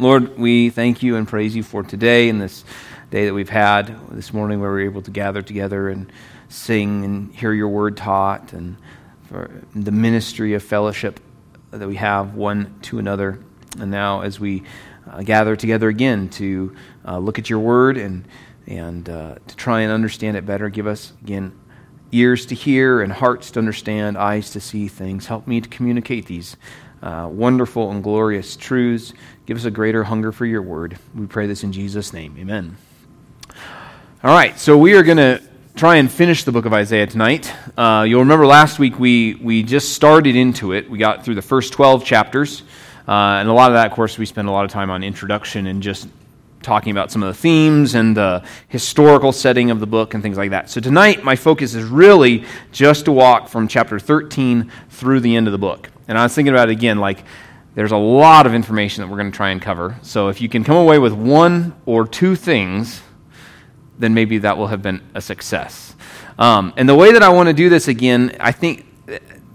Lord, we thank you and praise you for today and this day that we've had this morning where we were able to gather together and sing and hear your word taught and for the ministry of fellowship that we have one to another. And now, as we uh, gather together again to uh, look at your word and, and uh, to try and understand it better, give us again ears to hear and hearts to understand, eyes to see things. Help me to communicate these uh, wonderful and glorious truths. Give us a greater hunger for your word. We pray this in Jesus' name. Amen. All right, so we are going to try and finish the book of Isaiah tonight. Uh, you'll remember last week we, we just started into it. We got through the first 12 chapters. Uh, and a lot of that, of course, we spend a lot of time on introduction and just talking about some of the themes and the historical setting of the book and things like that. So tonight, my focus is really just to walk from chapter 13 through the end of the book. And I was thinking about it again, like, there's a lot of information that we're going to try and cover. So if you can come away with one or two things, then maybe that will have been a success. Um, and the way that I want to do this again, I think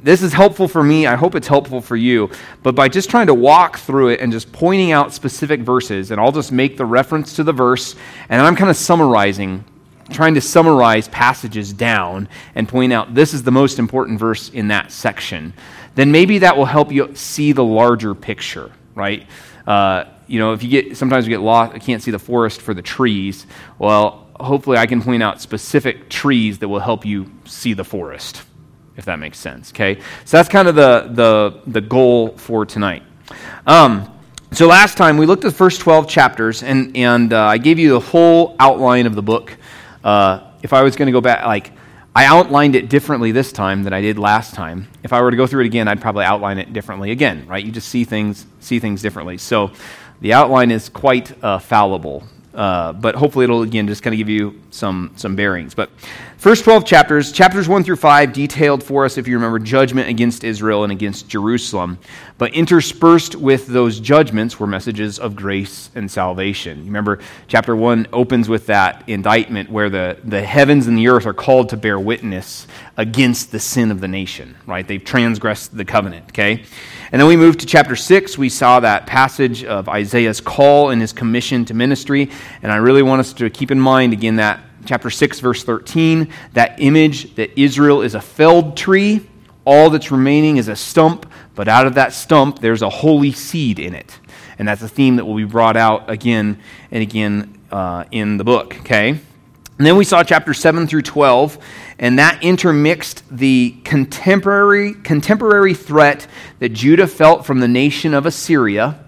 this is helpful for me. I hope it's helpful for you. But by just trying to walk through it and just pointing out specific verses, and I'll just make the reference to the verse, and I'm kind of summarizing, trying to summarize passages down and point out this is the most important verse in that section, then maybe that will help you see the larger picture, right? Uh, you know, if you get, sometimes you get lost, I can't see the forest for the trees. Well, hopefully I can point out specific trees that will help you see the forest if that makes sense. Okay, so that's kind of the the the goal for tonight. Um, so last time we looked at the first twelve chapters, and and uh, I gave you the whole outline of the book. Uh, if I was going to go back, like I outlined it differently this time than I did last time. If I were to go through it again, I'd probably outline it differently again. Right? You just see things see things differently. So the outline is quite uh, fallible. Uh, but hopefully it'll again just kind of give you some some bearings. But first 12 chapters, chapters 1 through 5 detailed for us if you remember judgment against Israel and against Jerusalem. But interspersed with those judgments were messages of grace and salvation. Remember chapter 1 opens with that indictment where the, the heavens and the earth are called to bear witness against the sin of the nation, right? They've transgressed the covenant, okay? And then we moved to chapter 6. We saw that passage of Isaiah's call and his commission to ministry. And I really want us to keep in mind again that chapter 6, verse 13, that image that Israel is a felled tree. All that's remaining is a stump, but out of that stump, there's a holy seed in it. And that's a theme that will be brought out again and again uh, in the book, okay? And then we saw chapter 7 through 12, and that intermixed the contemporary, contemporary threat that Judah felt from the nation of Assyria.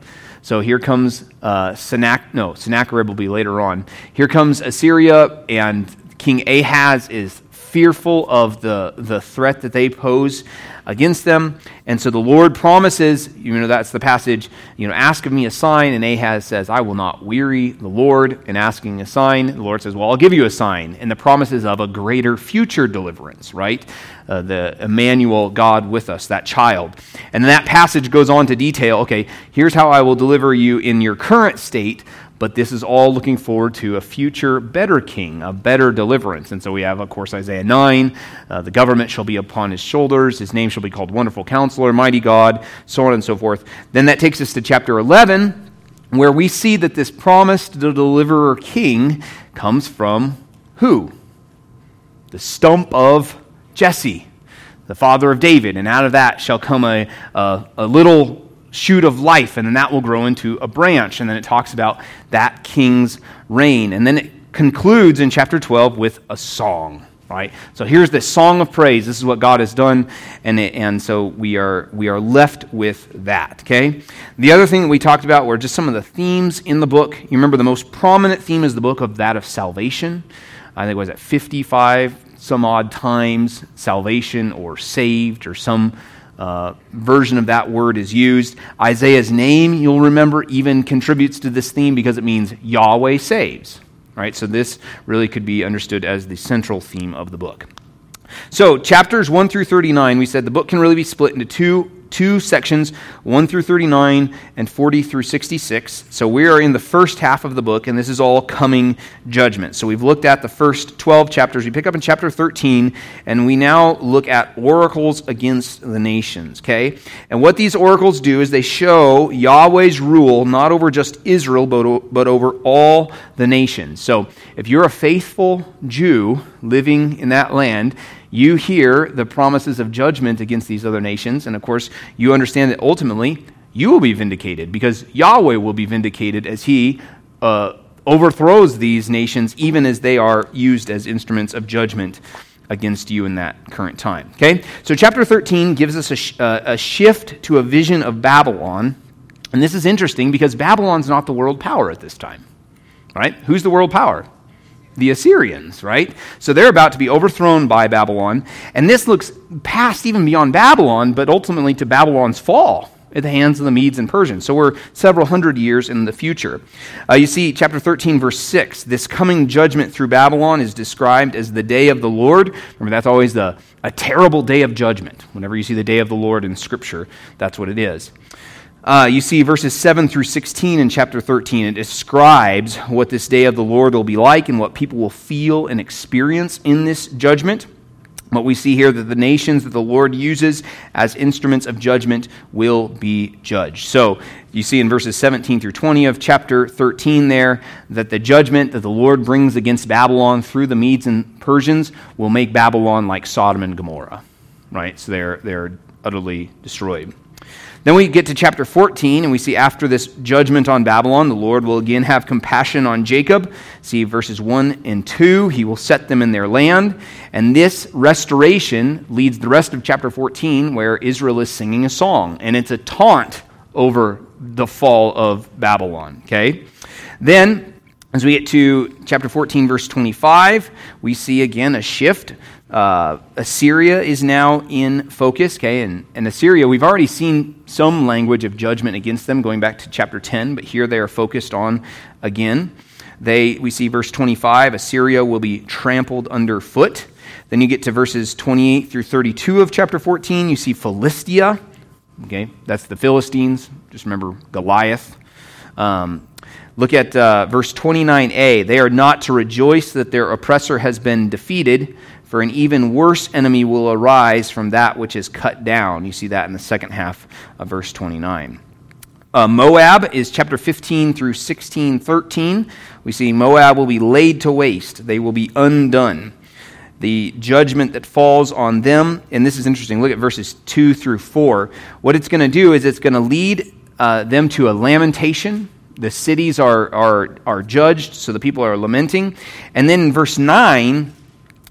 So here comes uh, no, Sennacherib will be later on. Here comes Assyria, and King Ahaz is fearful of the, the threat that they pose against them. And so the Lord promises, you know, that's the passage, you know, ask of me a sign. And Ahaz says, I will not weary the Lord in asking a sign. The Lord says, Well, I'll give you a sign. And the promises of a greater future deliverance, right? Uh, the Emmanuel, God with us, that child. And then that passage goes on to detail okay, here's how I will deliver you in your current state but this is all looking forward to a future better king, a better deliverance. And so we have, of course, Isaiah 9 uh, the government shall be upon his shoulders, his name shall be called Wonderful Counselor, Mighty God, so on and so forth. Then that takes us to chapter 11, where we see that this promised deliverer king comes from who? The stump of Jesse, the father of David. And out of that shall come a, a, a little shoot of life, and then that will grow into a branch. And then it talks about that king's reign. And then it concludes in chapter 12 with a song. Right? So here's this song of praise. This is what God has done, and, it, and so we are, we are left with that. Okay? The other thing that we talked about were just some of the themes in the book. You remember the most prominent theme is the book of that of salvation. I think it was at 55 some odd times salvation or saved or some uh, version of that word is used. Isaiah's name, you'll remember, even contributes to this theme because it means Yahweh saves. Right? So this really could be understood as the central theme of the book. So, chapters 1 through 39, we said the book can really be split into two two sections, 1 through 39 and 40 through 66. So we are in the first half of the book, and this is all coming judgment. So we've looked at the first 12 chapters. We pick up in chapter 13, and we now look at oracles against the nations, okay? And what these oracles do is they show Yahweh's rule not over just Israel, but, but over all the nations. So if you're a faithful Jew living in that land, you hear the promises of judgment against these other nations, and of course, you understand that ultimately you will be vindicated because Yahweh will be vindicated as He uh, overthrows these nations, even as they are used as instruments of judgment against you in that current time. Okay? So, chapter 13 gives us a, sh- uh, a shift to a vision of Babylon. And this is interesting because Babylon's not the world power at this time. Right? Who's the world power? The Assyrians, right? So they're about to be overthrown by Babylon. And this looks past even beyond Babylon, but ultimately to Babylon's fall at the hands of the Medes and Persians. So we're several hundred years in the future. Uh, you see, chapter 13, verse 6, this coming judgment through Babylon is described as the day of the Lord. Remember, that's always the, a terrible day of judgment. Whenever you see the day of the Lord in Scripture, that's what it is. Uh, you see verses 7 through 16 in chapter 13. It describes what this day of the Lord will be like and what people will feel and experience in this judgment. But we see here that the nations that the Lord uses as instruments of judgment will be judged. So you see in verses 17 through 20 of chapter 13 there that the judgment that the Lord brings against Babylon through the Medes and Persians will make Babylon like Sodom and Gomorrah. Right? So they're, they're utterly destroyed. Then we get to chapter 14, and we see after this judgment on Babylon, the Lord will again have compassion on Jacob. See verses 1 and 2. He will set them in their land. And this restoration leads the rest of chapter 14, where Israel is singing a song. And it's a taunt over the fall of Babylon. Okay? Then, as we get to chapter 14, verse 25, we see again a shift. Uh, Assyria is now in focus, okay? And, and Assyria, we've already seen some language of judgment against them going back to chapter 10, but here they are focused on again. They, we see verse 25 Assyria will be trampled underfoot. Then you get to verses 28 through 32 of chapter 14. You see Philistia. Okay, that's the Philistines. Just remember Goliath. Um, look at uh, verse 29a. They are not to rejoice that their oppressor has been defeated, for an even worse enemy will arise from that which is cut down. You see that in the second half of verse 29. Uh, Moab is chapter 15 through 16, 13. We see Moab will be laid to waste, they will be undone. The judgment that falls on them, and this is interesting, look at verses 2 through 4. What it's going to do is it's going to lead uh, them to a lamentation. The cities are, are, are judged, so the people are lamenting. And then in verse 9,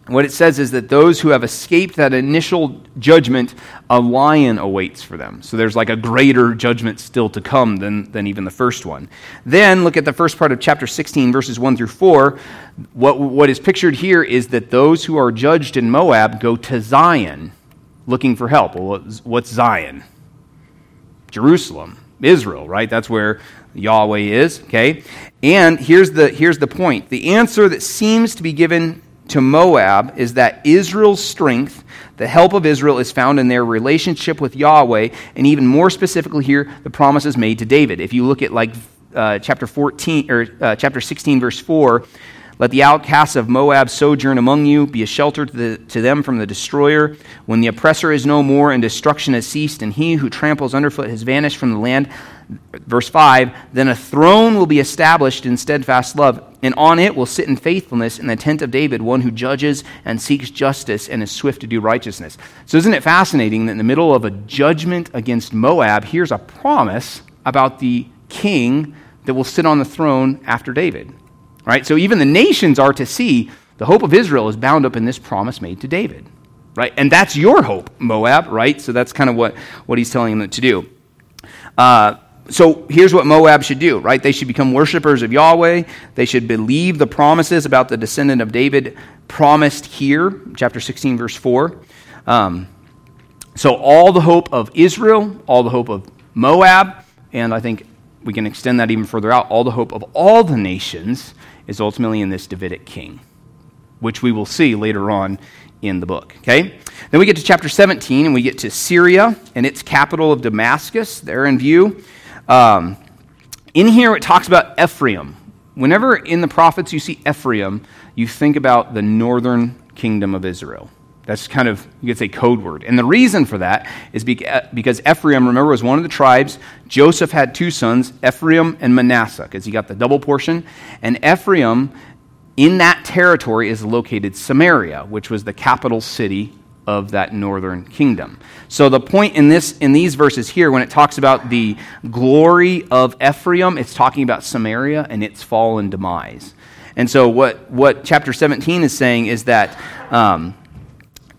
what it says is that those who have escaped that initial judgment, a lion awaits for them. So there's like a greater judgment still to come than, than even the first one. Then look at the first part of chapter 16, verses 1 through 4. What, what is pictured here is that those who are judged in Moab go to Zion looking for help. Well, what's Zion? Jerusalem, Israel, right? That's where Yahweh is, okay? And here's the, here's the point the answer that seems to be given to Moab is that Israel's strength, the help of Israel, is found in their relationship with Yahweh, and even more specifically here, the promises made to David. If you look at like uh, chapter 14 or uh, chapter 16, verse 4, let the outcasts of Moab sojourn among you, be a shelter to, the, to, them from the destroyer. When the oppressor is no more and destruction has ceased, and he who tramples underfoot has vanished from the land, verse 5 then a throne will be established in steadfast love and on it will sit in faithfulness in the tent of david one who judges and seeks justice and is swift to do righteousness. So isn't it fascinating that in the middle of a judgment against moab here's a promise about the king that will sit on the throne after david right? So even the nations are to see the hope of israel is bound up in this promise made to david right? And that's your hope moab right? So that's kind of what, what he's telling them to do. Uh, so here's what Moab should do, right? They should become worshipers of Yahweh. They should believe the promises about the descendant of David promised here, chapter 16, verse 4. Um, so all the hope of Israel, all the hope of Moab, and I think we can extend that even further out, all the hope of all the nations is ultimately in this Davidic king, which we will see later on in the book. Okay? Then we get to chapter 17 and we get to Syria and its capital of Damascus. There in view. Um, in here, it talks about Ephraim. Whenever in the prophets you see Ephraim, you think about the northern kingdom of Israel. That's kind of, you could say, code word. And the reason for that is because Ephraim, remember, was one of the tribes. Joseph had two sons, Ephraim and Manasseh, because he got the double portion. And Ephraim, in that territory, is located Samaria, which was the capital city of that northern kingdom. So the point in this in these verses here when it talks about the glory of Ephraim, it's talking about Samaria and its fall and demise. And so what what chapter 17 is saying is that um,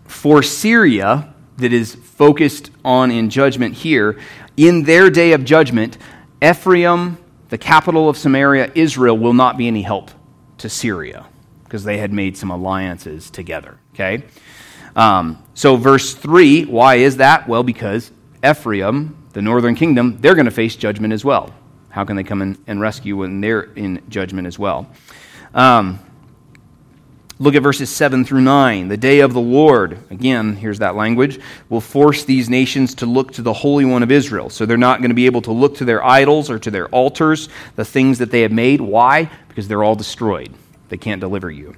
for Syria, that is focused on in judgment here, in their day of judgment, Ephraim, the capital of Samaria, Israel, will not be any help to Syria because they had made some alliances together. Okay? Um, so, verse 3, why is that? Well, because Ephraim, the northern kingdom, they're going to face judgment as well. How can they come in and rescue when they're in judgment as well? Um, Look at verses 7 through 9. The day of the Lord, again, here's that language, will force these nations to look to the Holy One of Israel. So they're not going to be able to look to their idols or to their altars, the things that they have made. Why? Because they're all destroyed. They can't deliver you.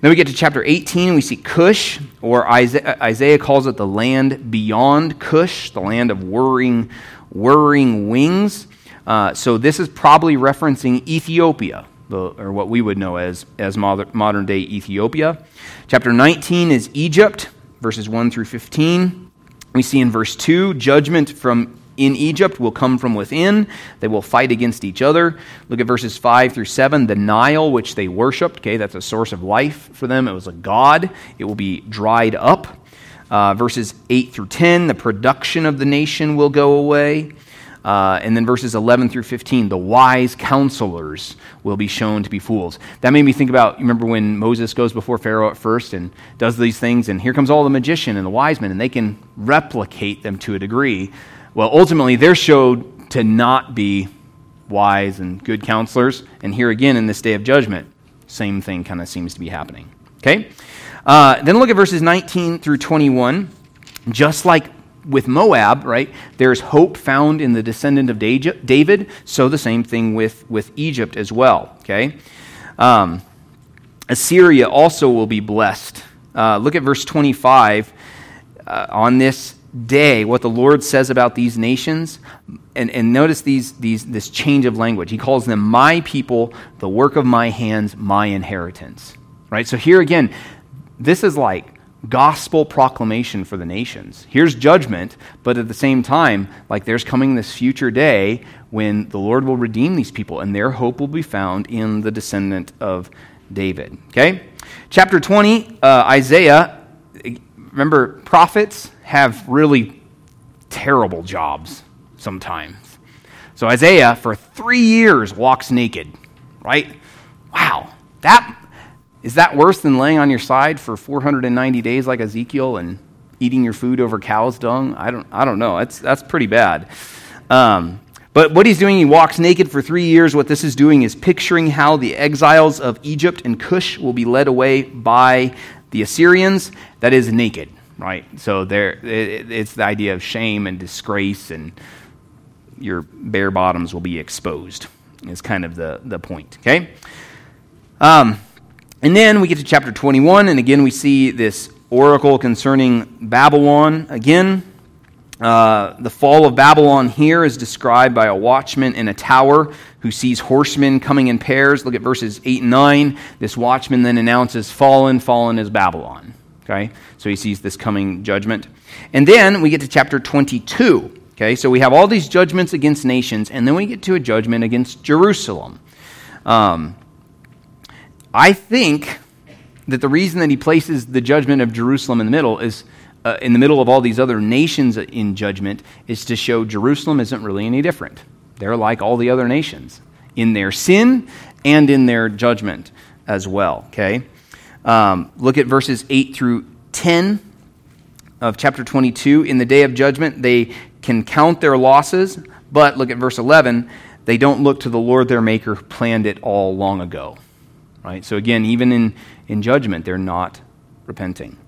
Then we get to chapter 18, and we see Cush, or Isaiah, Isaiah calls it the land beyond Cush, the land of whirring, whirring wings. Uh, so this is probably referencing Ethiopia or what we would know as, as modern day Ethiopia. Chapter 19 is Egypt, verses 1 through 15. We see in verse 2 judgment from in Egypt will come from within. They will fight against each other. Look at verses 5 through 7. The Nile, which they worshiped, okay, that's a source of life for them. It was a god. It will be dried up. Uh, verses 8 through 10, the production of the nation will go away. Uh, and then verses 11 through 15, the wise counselors will be shown to be fools. That made me think about, remember when Moses goes before Pharaoh at first and does these things, and here comes all the magician and the wise men, and they can replicate them to a degree. Well, ultimately, they're showed to not be wise and good counselors. And here again, in this day of judgment, same thing kind of seems to be happening. Okay? Uh, then look at verses 19 through 21. Just like with Moab, right, there's hope found in the descendant of David, so the same thing with, with Egypt as well, okay? Um, Assyria also will be blessed. Uh, look at verse 25. Uh, on this day, what the Lord says about these nations, and, and notice these, these, this change of language. He calls them my people, the work of my hands, my inheritance. Right? So here again, this is like gospel proclamation for the nations. Here's judgment, but at the same time, like there's coming this future day when the Lord will redeem these people and their hope will be found in the descendant of David. Okay? Chapter 20, uh, Isaiah. Remember, prophets have really terrible jobs sometimes. So Isaiah, for three years, walks naked, right? Wow. That is that worse than laying on your side for 490 days like Ezekiel and eating your food over cow's dung? I don't, I don't know. That's, that's pretty bad. Um, but what he's doing, he walks naked for three years. What this is doing is picturing how the exiles of Egypt and Cush will be led away by the Assyrians. That is naked, right? So there, it, it's the idea of shame and disgrace, and your bare bottoms will be exposed. Is kind of the, the point, okay? Um, and then we get to chapter 21, and again we see this oracle concerning Babylon. Again, uh, the fall of Babylon here is described by a watchman in a tower who sees horsemen coming in pairs. Look at verses 8 and 9. This watchman then announces, Fallen, fallen is Babylon. Okay? So he sees this coming judgment. And then we get to chapter 22. Okay? So we have all these judgments against nations, and then we get to a judgment against Jerusalem. Um, I think that the reason that he places the judgment of Jerusalem in the middle is uh, in the middle of all these other nations in judgment is to show Jerusalem isn't really any different. They're like all the other nations in their sin and in their judgment as well. Okay? Um, look at verses 8 through 10 of chapter 22. In the day of judgment, they can count their losses, but look at verse 11. They don't look to the Lord their Maker who planned it all long ago right? So again, even in, in judgment, they're not repenting.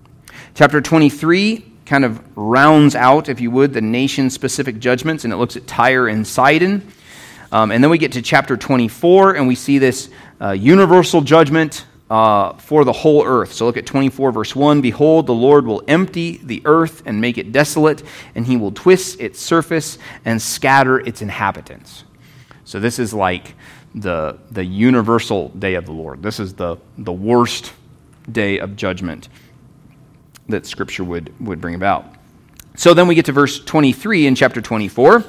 Chapter 23 kind of rounds out, if you would, the nation specific judgments, and it looks at Tyre and Sidon. Um, and then we get to chapter 24, and we see this uh, universal judgment uh, for the whole earth. So look at 24, verse 1. Behold, the Lord will empty the earth and make it desolate, and he will twist its surface and scatter its inhabitants. So this is like the, the universal day of the Lord. This is the, the worst day of judgment that Scripture would, would bring about. So then we get to verse 23 in chapter 24,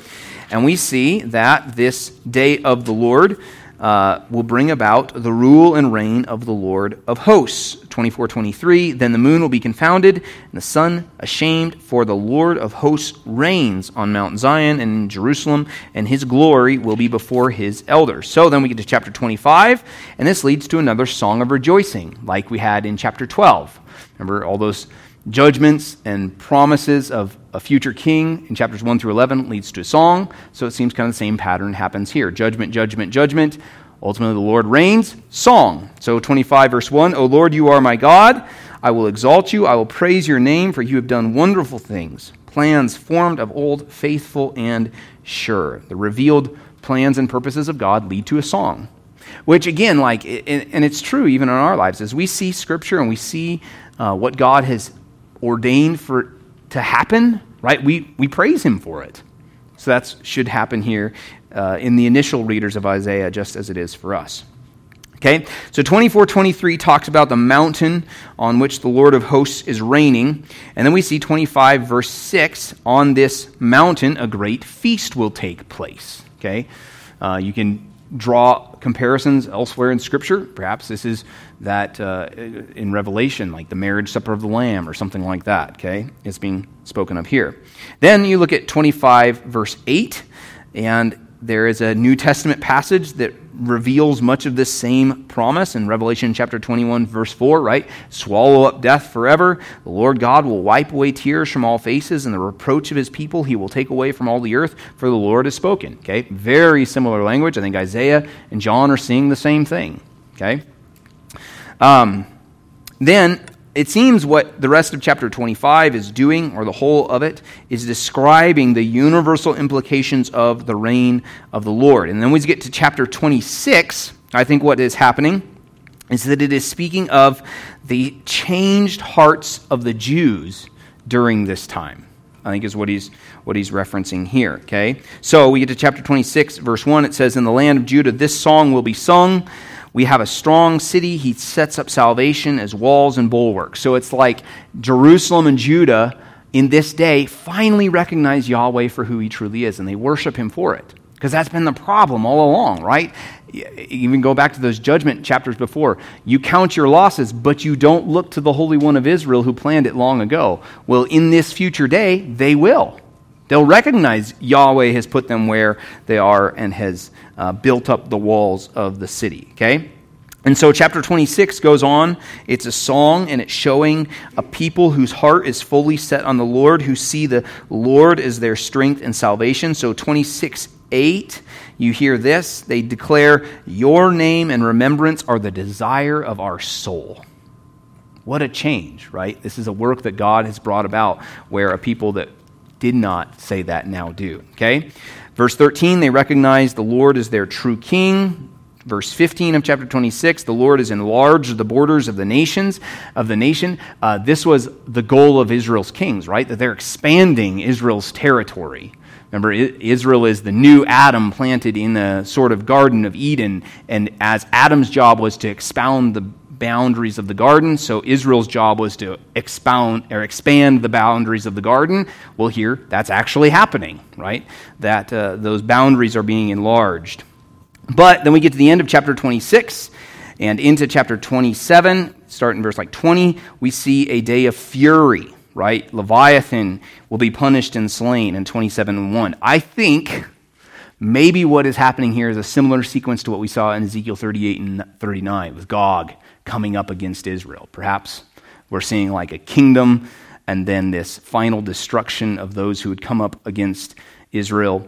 and we see that this day of the Lord uh, will bring about the rule and reign of the Lord of hosts. 24 23. Then the moon will be confounded, and the sun ashamed, for the Lord of hosts reigns on Mount Zion and in Jerusalem, and his glory will be before his elders. So then we get to chapter 25, and this leads to another song of rejoicing, like we had in chapter 12. Remember all those judgments and promises of a future king in chapters 1 through 11 leads to a song. So it seems kind of the same pattern happens here judgment, judgment, judgment. Ultimately, the Lord reigns. Song. So 25, verse 1 O Lord, you are my God. I will exalt you. I will praise your name, for you have done wonderful things. Plans formed of old, faithful, and sure. The revealed plans and purposes of God lead to a song. Which, again, like, and it's true even in our lives, as we see Scripture and we see uh, what God has ordained for to happen, right? We, we praise him for it. So that should happen here uh, in the initial readers of Isaiah, just as it is for us. Okay, so 24 23 talks about the mountain on which the Lord of hosts is reigning. And then we see 25, verse 6 on this mountain, a great feast will take place. Okay, uh, you can draw comparisons elsewhere in Scripture. Perhaps this is that uh, in Revelation, like the marriage supper of the Lamb or something like that, okay? It's being spoken of here. Then you look at 25, verse 8, and there is a New Testament passage that reveals much of this same promise in Revelation chapter 21, verse 4, right? Swallow up death forever. The Lord God will wipe away tears from all faces, and the reproach of his people he will take away from all the earth, for the Lord has spoken. Okay? Very similar language. I think Isaiah and John are seeing the same thing. Okay? Um, then it seems what the rest of chapter 25 is doing, or the whole of it, is describing the universal implications of the reign of the Lord. And then we get to chapter 26, I think what is happening is that it is speaking of the changed hearts of the Jews during this time. I think is what he's what he's referencing here. Okay, so we get to chapter 26, verse 1. It says, "In the land of Judah, this song will be sung." We have a strong city. He sets up salvation as walls and bulwarks. So it's like Jerusalem and Judah in this day finally recognize Yahweh for who he truly is, and they worship him for it. Because that's been the problem all along, right? Even go back to those judgment chapters before. You count your losses, but you don't look to the Holy One of Israel who planned it long ago. Well, in this future day, they will. They'll recognize Yahweh has put them where they are and has uh, built up the walls of the city. Okay? And so, chapter 26 goes on. It's a song, and it's showing a people whose heart is fully set on the Lord, who see the Lord as their strength and salvation. So, 26 8, you hear this. They declare, Your name and remembrance are the desire of our soul. What a change, right? This is a work that God has brought about where a people that did not say that now do. Okay? Verse 13, they recognize the Lord as their true king. Verse 15 of chapter 26, the Lord has enlarged the borders of the nations, of the nation. Uh, this was the goal of Israel's kings, right? That they're expanding Israel's territory. Remember, Israel is the new Adam planted in the sort of Garden of Eden, and as Adam's job was to expound the boundaries of the garden. So Israel's job was to expound or expand the boundaries of the garden. Well, here that's actually happening, right? That uh, those boundaries are being enlarged. But then we get to the end of chapter 26 and into chapter 27, starting verse like 20, we see a day of fury, right? Leviathan will be punished and slain in 27 1. I think maybe what is happening here is a similar sequence to what we saw in Ezekiel 38 and 39 with Gog coming up against Israel. Perhaps we're seeing like a kingdom and then this final destruction of those who would come up against Israel.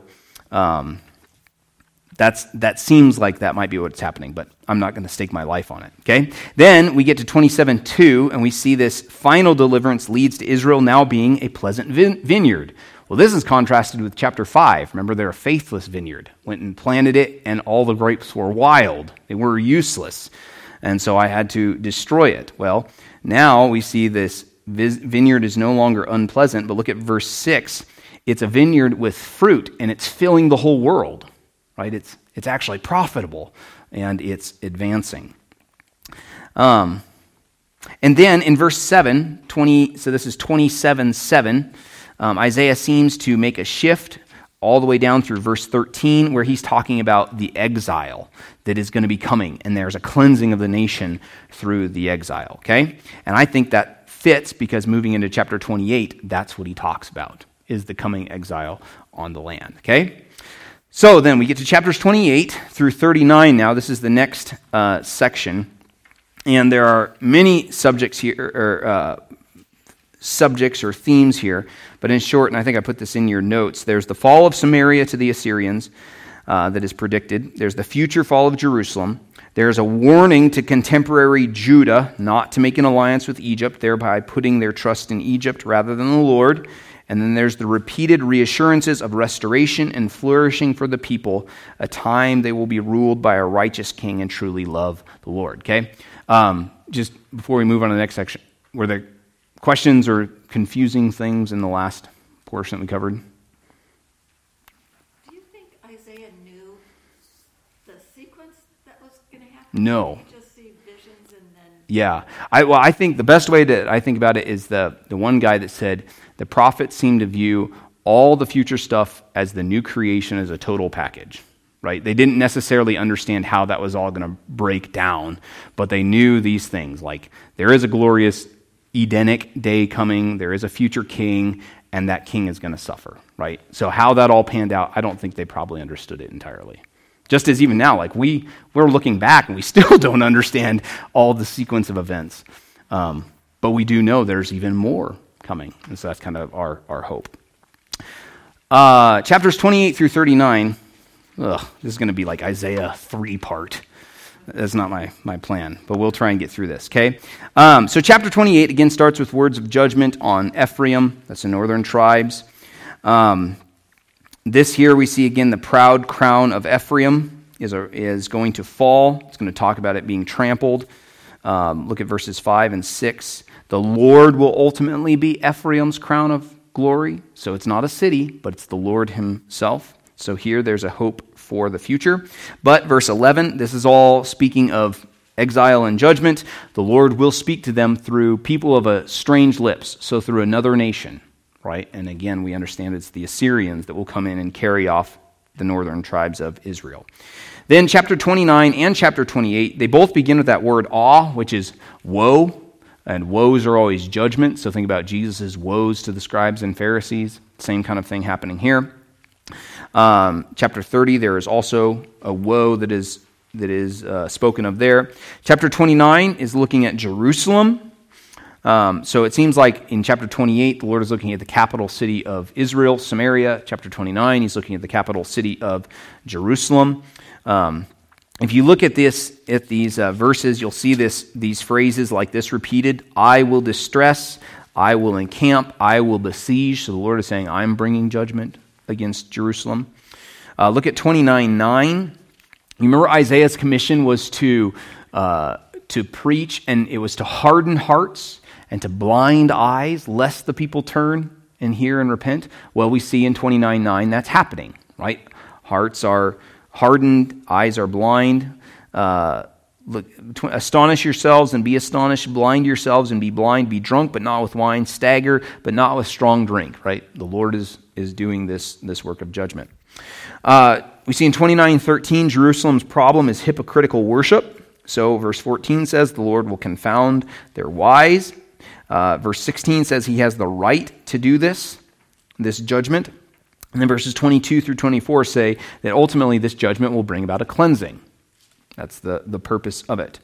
Um, that's, that seems like that might be what's happening, but I'm not going to stake my life on it. Okay? Then we get to 27 2, and we see this final deliverance leads to Israel now being a pleasant vineyard. Well, this is contrasted with chapter 5. Remember, they're a faithless vineyard. Went and planted it, and all the grapes were wild. They were useless. And so I had to destroy it. Well, now we see this vineyard is no longer unpleasant, but look at verse 6. It's a vineyard with fruit, and it's filling the whole world right? It's, it's actually profitable and it's advancing. Um, and then in verse 7, 20, so this is 27 7, um, Isaiah seems to make a shift all the way down through verse 13, where he's talking about the exile that is going to be coming. And there's a cleansing of the nation through the exile, okay? And I think that fits because moving into chapter 28, that's what he talks about, is the coming exile on the land, okay? So then we get to chapters 28 through 39 now. This is the next uh, section. And there are many subjects here, or uh, subjects or themes here. But in short, and I think I put this in your notes, there's the fall of Samaria to the Assyrians uh, that is predicted. There's the future fall of Jerusalem. There's a warning to contemporary Judah not to make an alliance with Egypt, thereby putting their trust in Egypt rather than the Lord. And then there's the repeated reassurances of restoration and flourishing for the people, a time they will be ruled by a righteous king and truly love the Lord. Okay? Um, just before we move on to the next section, were there questions or confusing things in the last portion that we covered? Do you think Isaiah knew the sequence that was going to happen? No. just see visions and then. Yeah. I, well, I think the best way to I think about it is the, the one guy that said, the prophets seem to view all the future stuff as the new creation as a total package right they didn't necessarily understand how that was all going to break down but they knew these things like there is a glorious edenic day coming there is a future king and that king is going to suffer right so how that all panned out i don't think they probably understood it entirely just as even now like we we're looking back and we still don't understand all the sequence of events um, but we do know there's even more coming. And so that's kind of our, our hope. Uh, chapters 28 through 39. Ugh, this is going to be like Isaiah 3 part. That's not my, my plan, but we'll try and get through this, okay? Um, so, chapter 28 again starts with words of judgment on Ephraim, that's the northern tribes. Um, this here we see again the proud crown of Ephraim is, a, is going to fall. It's going to talk about it being trampled. Um, look at verses 5 and 6. The Lord will ultimately be Ephraim's crown of glory. So it's not a city, but it's the Lord himself. So here there's a hope for the future. But verse 11, this is all speaking of exile and judgment. The Lord will speak to them through people of a strange lips, so through another nation, right? And again, we understand it's the Assyrians that will come in and carry off the northern tribes of Israel. Then chapter 29 and chapter 28, they both begin with that word awe, which is woe and woes are always judgment. So think about Jesus' woes to the scribes and Pharisees. Same kind of thing happening here. Um, chapter 30, there is also a woe that is, that is uh, spoken of there. Chapter 29 is looking at Jerusalem. Um, so it seems like in chapter 28, the Lord is looking at the capital city of Israel, Samaria. Chapter 29, he's looking at the capital city of Jerusalem. Um, if you look at this at these uh, verses, you'll see this these phrases like this repeated: "I will distress," "I will encamp," "I will besiege." So the Lord is saying, "I'm bringing judgment against Jerusalem." Uh, look at twenty nine nine. You remember Isaiah's commission was to uh, to preach, and it was to harden hearts and to blind eyes, lest the people turn and hear and repent. Well, we see in twenty nine nine that's happening. Right, hearts are hardened, eyes are blind. Uh, look, astonish yourselves and be astonished, blind yourselves and be blind, be drunk but not with wine, stagger but not with strong drink, right? The Lord is, is doing this, this work of judgment. Uh, we see in 29:13 Jerusalem's problem is hypocritical worship. So verse 14 says the Lord will confound their wise. Uh, verse 16 says he has the right to do this, this judgment. And then verses 22 through 24 say that ultimately this judgment will bring about a cleansing. That's the, the purpose of it.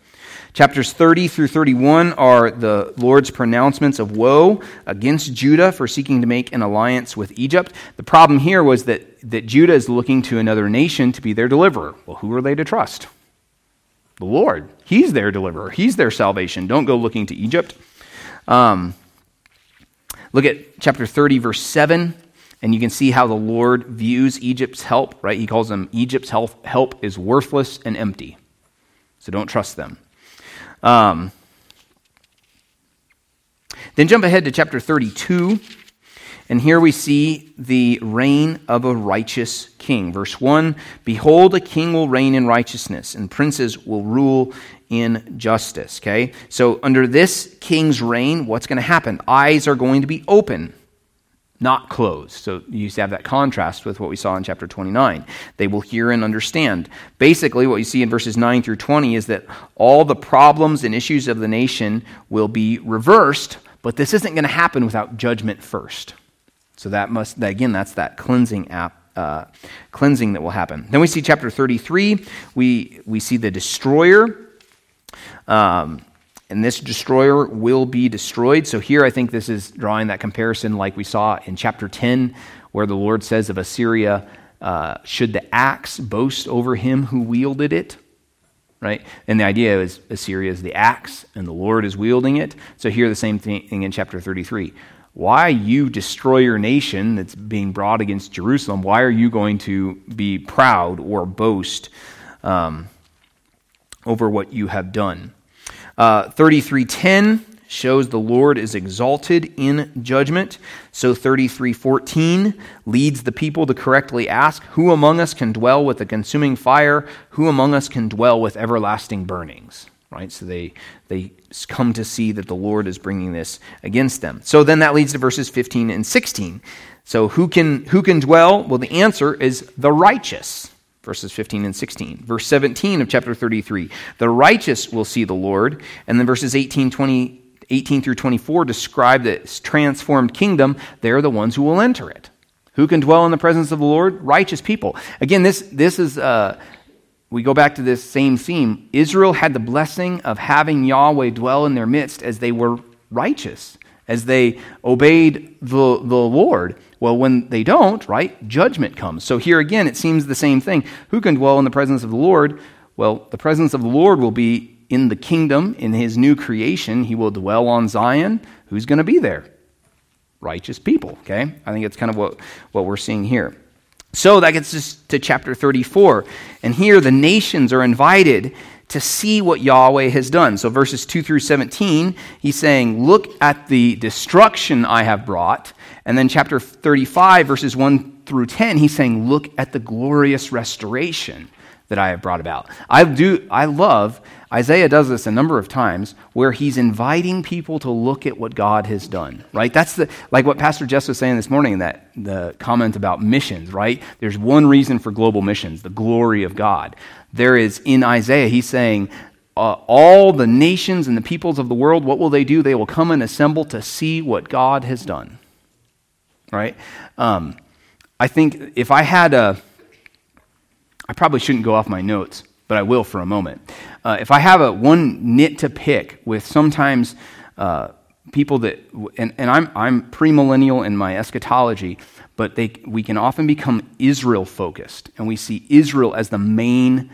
Chapters 30 through 31 are the Lord's pronouncements of woe against Judah for seeking to make an alliance with Egypt. The problem here was that, that Judah is looking to another nation to be their deliverer. Well, who are they to trust? The Lord. He's their deliverer, He's their salvation. Don't go looking to Egypt. Um, look at chapter 30, verse 7. And you can see how the Lord views Egypt's help, right? He calls them Egypt's help, help is worthless and empty. So don't trust them. Um, then jump ahead to chapter 32. And here we see the reign of a righteous king. Verse 1 Behold, a king will reign in righteousness, and princes will rule in justice. Okay? So, under this king's reign, what's going to happen? Eyes are going to be open not closed. So you used to have that contrast with what we saw in chapter 29. They will hear and understand. Basically, what you see in verses 9 through 20 is that all the problems and issues of the nation will be reversed, but this isn't going to happen without judgment first. So that must, that again, that's that cleansing app. Uh, cleansing that will happen. Then we see chapter 33. We, we see the destroyer. Um, and this destroyer will be destroyed. So here I think this is drawing that comparison like we saw in chapter 10, where the Lord says of Assyria, uh, should the axe boast over him who wielded it? Right? And the idea is Assyria is the axe and the Lord is wielding it. So here the same thing in chapter 33. Why you destroy your nation that's being brought against Jerusalem? Why are you going to be proud or boast um, over what you have done? Uh, 3310 shows the Lord is exalted in judgment. So 3314 leads the people to correctly ask, Who among us can dwell with a consuming fire? Who among us can dwell with everlasting burnings? Right? So they, they come to see that the Lord is bringing this against them. So then that leads to verses 15 and 16. So who can, who can dwell? Well, the answer is the righteous verses 15 and 16. Verse 17 of chapter 33, the righteous will see the Lord. And then verses 18, 20, 18 through 24 describe this transformed kingdom. They're the ones who will enter it. Who can dwell in the presence of the Lord? Righteous people. Again, this, this is, uh, we go back to this same theme. Israel had the blessing of having Yahweh dwell in their midst as they were righteous, as they obeyed the, the Lord. Well, when they don't, right, judgment comes. So here again, it seems the same thing. Who can dwell in the presence of the Lord? Well, the presence of the Lord will be in the kingdom, in his new creation. He will dwell on Zion. Who's going to be there? Righteous people, okay? I think it's kind of what, what we're seeing here. So that gets us to chapter 34. And here the nations are invited to see what Yahweh has done. So verses 2 through 17, he's saying, Look at the destruction I have brought and then, chapter 35, verses 1 through 10, he's saying, Look at the glorious restoration that I have brought about. I, do, I love, Isaiah does this a number of times, where he's inviting people to look at what God has done, right? That's the, like what Pastor Jess was saying this morning in that the comment about missions, right? There's one reason for global missions, the glory of God. There is in Isaiah, he's saying, uh, all the nations and the peoples of the world, what will they do? They will come and assemble to see what God has done right? Um, I think if I had a, I probably shouldn't go off my notes, but I will for a moment. Uh, if I have a one nit to pick with sometimes uh, people that, and, and I'm, I'm premillennial in my eschatology, but they, we can often become Israel focused, and we see Israel as the main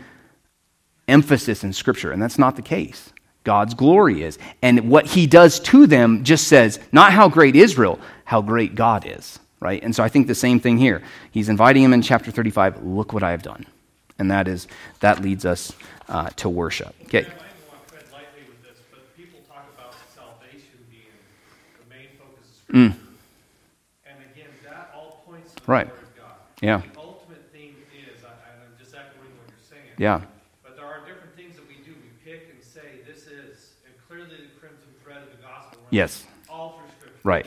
emphasis in Scripture, and that's not the case. God's glory is. And what he does to them just says, not how great Israel, how great God is, right? And so I think the same thing here. He's inviting him in chapter 35, look what I have done. And that is, that leads us uh, to worship. Okay. Mm. And again, that all points to the right. Word of God. Yeah. The ultimate theme is, I, I'm just echoing what you're saying. Yeah. But there are different things that we do. We pick and say, this is, and clearly the crimson thread of the gospel. runs Yes. All through Scripture. Right.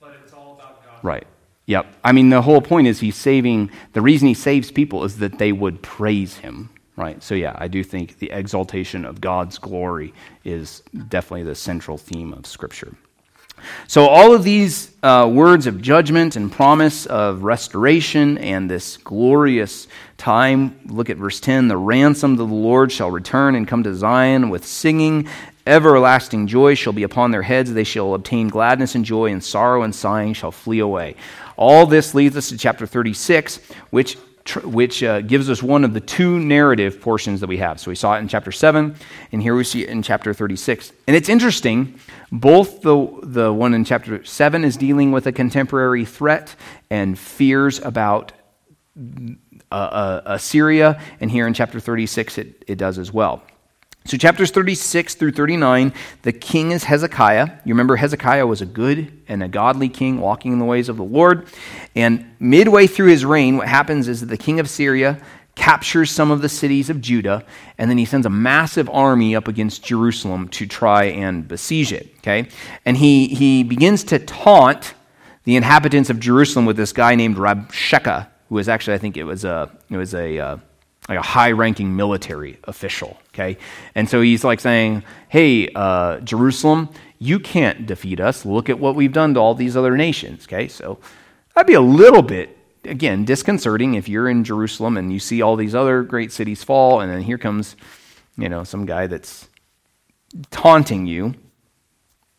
But it's all about God. Right. Yep. I mean, the whole point is he's saving, the reason he saves people is that they would praise him, right? So, yeah, I do think the exaltation of God's glory is definitely the central theme of Scripture. So, all of these uh, words of judgment and promise of restoration and this glorious time, look at verse 10 the ransomed of the Lord shall return and come to Zion with singing. Everlasting joy shall be upon their heads. They shall obtain gladness and joy, and sorrow and sighing shall flee away. All this leads us to chapter 36, which which uh, gives us one of the two narrative portions that we have. So we saw it in chapter 7, and here we see it in chapter 36. And it's interesting, both the, the one in chapter 7 is dealing with a contemporary threat and fears about uh, uh, Assyria, and here in chapter 36 it, it does as well. So, chapters 36 through 39, the king is Hezekiah. You remember Hezekiah was a good and a godly king walking in the ways of the Lord. And midway through his reign, what happens is that the king of Syria captures some of the cities of Judah, and then he sends a massive army up against Jerusalem to try and besiege it. Okay? And he, he begins to taunt the inhabitants of Jerusalem with this guy named Rabshakeh, who was actually, I think it was a, it was a, uh, like a high ranking military official, okay? And so he's like saying, hey, uh, Jerusalem, you can't defeat us. Look at what we've done to all these other nations, okay? So that'd be a little bit, again, disconcerting if you're in Jerusalem and you see all these other great cities fall, and then here comes, you know, some guy that's taunting you.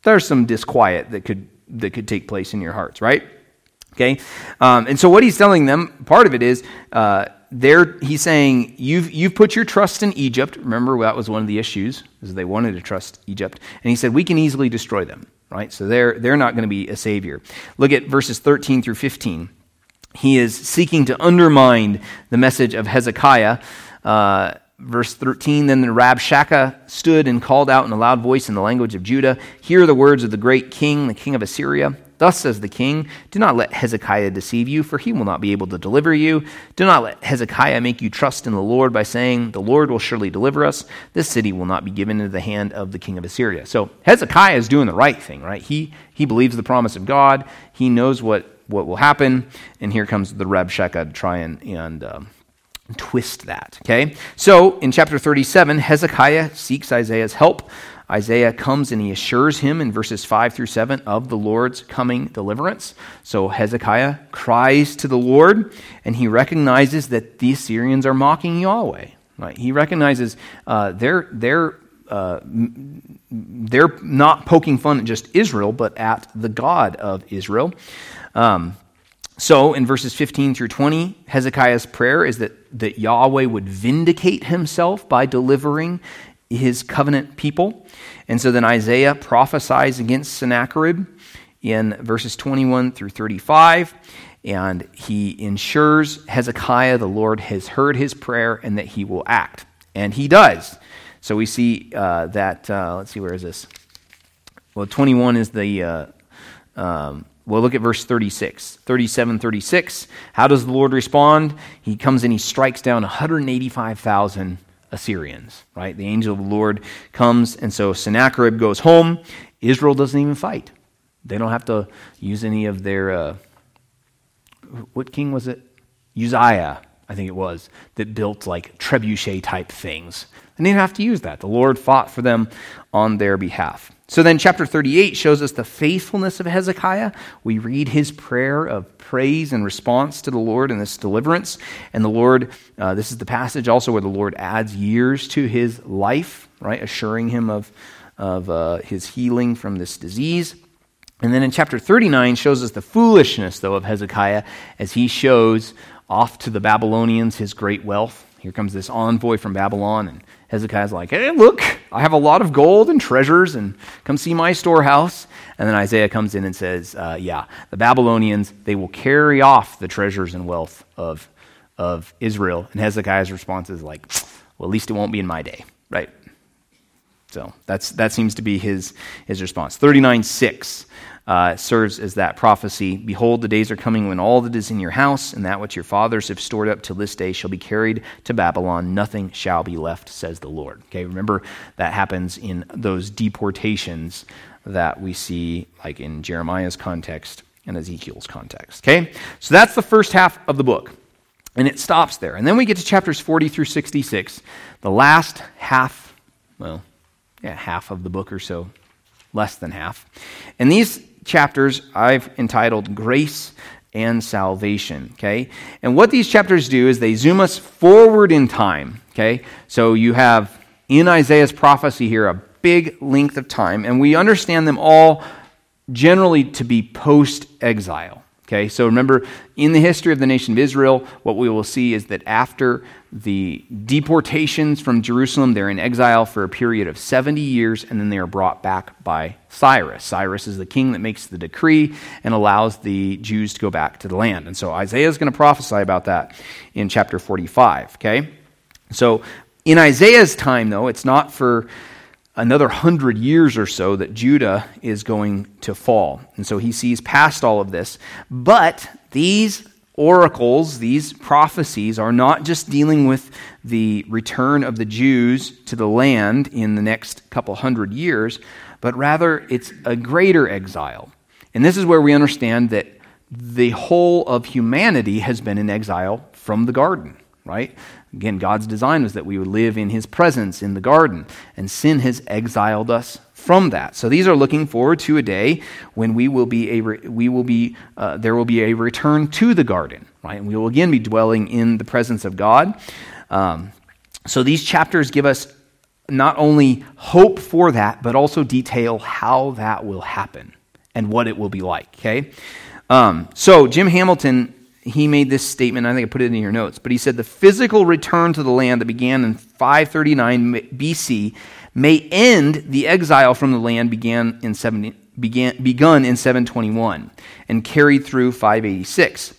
There's some disquiet that could, that could take place in your hearts, right? Okay? Um, and so what he's telling them, part of it is, uh, there he's saying you've, you've put your trust in egypt. Remember that was one of the issues is they wanted to trust egypt. And he said we can easily destroy them right? So they're, they're not going to be a savior. Look at verses 13 through 15 he is seeking to undermine the message of hezekiah. Uh, verse 13 then the rabshakeh stood and called out in a loud voice in the language of judah hear the words of the great king the king of assyria Thus says the king Do not let Hezekiah deceive you, for he will not be able to deliver you. Do not let Hezekiah make you trust in the Lord by saying, The Lord will surely deliver us. This city will not be given into the hand of the king of Assyria. So Hezekiah is doing the right thing, right? He, he believes the promise of God, he knows what, what will happen. And here comes the Rabshakeh to try and, and um, twist that. Okay? So in chapter 37, Hezekiah seeks Isaiah's help. Isaiah comes and he assures him in verses 5 through 7 of the Lord's coming deliverance. So Hezekiah cries to the Lord and he recognizes that the Assyrians are mocking Yahweh. Right? He recognizes uh, they're, they're, uh, they're not poking fun at just Israel, but at the God of Israel. Um, so in verses 15 through 20, Hezekiah's prayer is that, that Yahweh would vindicate himself by delivering his covenant people. And so then Isaiah prophesies against Sennacherib in verses 21 through 35. And he ensures Hezekiah, the Lord has heard his prayer and that he will act. And he does. So we see uh, that, uh, let's see, where is this? Well, 21 is the, uh, um, well, look at verse 36, 37, 36. How does the Lord respond? He comes and he strikes down 185,000 Assyrians, right? The angel of the Lord comes, and so Sennacherib goes home. Israel doesn't even fight. They don't have to use any of their, uh, what king was it? Uzziah, I think it was, that built like trebuchet type things. They didn't have to use that. The Lord fought for them on their behalf. So then, chapter 38 shows us the faithfulness of Hezekiah. We read his prayer of praise and response to the Lord in this deliverance. And the Lord, uh, this is the passage also where the Lord adds years to his life, right? Assuring him of, of uh, his healing from this disease. And then in chapter 39 shows us the foolishness, though, of Hezekiah as he shows off to the Babylonians his great wealth. Here comes this envoy from Babylon, and Hezekiah's like, hey, look, I have a lot of gold and treasures, and come see my storehouse. And then Isaiah comes in and says, uh, yeah, the Babylonians, they will carry off the treasures and wealth of, of Israel. And Hezekiah's response is like, well, at least it won't be in my day, right? So that's, that seems to be his, his response. 39 6 uh, serves as that prophecy. Behold, the days are coming when all that is in your house and that which your fathers have stored up till this day shall be carried to Babylon. Nothing shall be left, says the Lord. Okay, remember that happens in those deportations that we see, like in Jeremiah's context and Ezekiel's context. Okay, so that's the first half of the book. And it stops there. And then we get to chapters 40 through 66, the last half, well, yeah, half of the book or so less than half. And these chapters I've entitled Grace and Salvation, okay? And what these chapters do is they zoom us forward in time, okay? So you have in Isaiah's prophecy here a big length of time, and we understand them all generally to be post exile. Okay, so remember, in the history of the nation of Israel, what we will see is that after the deportations from Jerusalem, they're in exile for a period of 70 years, and then they are brought back by Cyrus. Cyrus is the king that makes the decree and allows the Jews to go back to the land. And so Isaiah is going to prophesy about that in chapter 45. Okay, so in Isaiah's time, though, it's not for another hundred years or so that Judah is going to fall. And so he sees past all of this. But these oracles, these prophecies, are not just dealing with the return of the Jews to the land in the next couple hundred years, but rather it's a greater exile. And this is where we understand that the whole of humanity has been in exile from the garden, right? Again, God's design was that we would live in his presence in the garden, and sin has exiled us from that. So these are looking forward to a day when we will be a we will be uh, there will be a return to the garden, right? And we will again be dwelling in the presence of God. Um, so these chapters give us not only hope for that, but also detail how that will happen and what it will be like. Okay. Um, so Jim Hamilton he made this statement. I think I put it in your notes, but he said the physical return to the land that began in 539 BC may end the exile from the land began in 70, began, begun in 721 and carried through 586.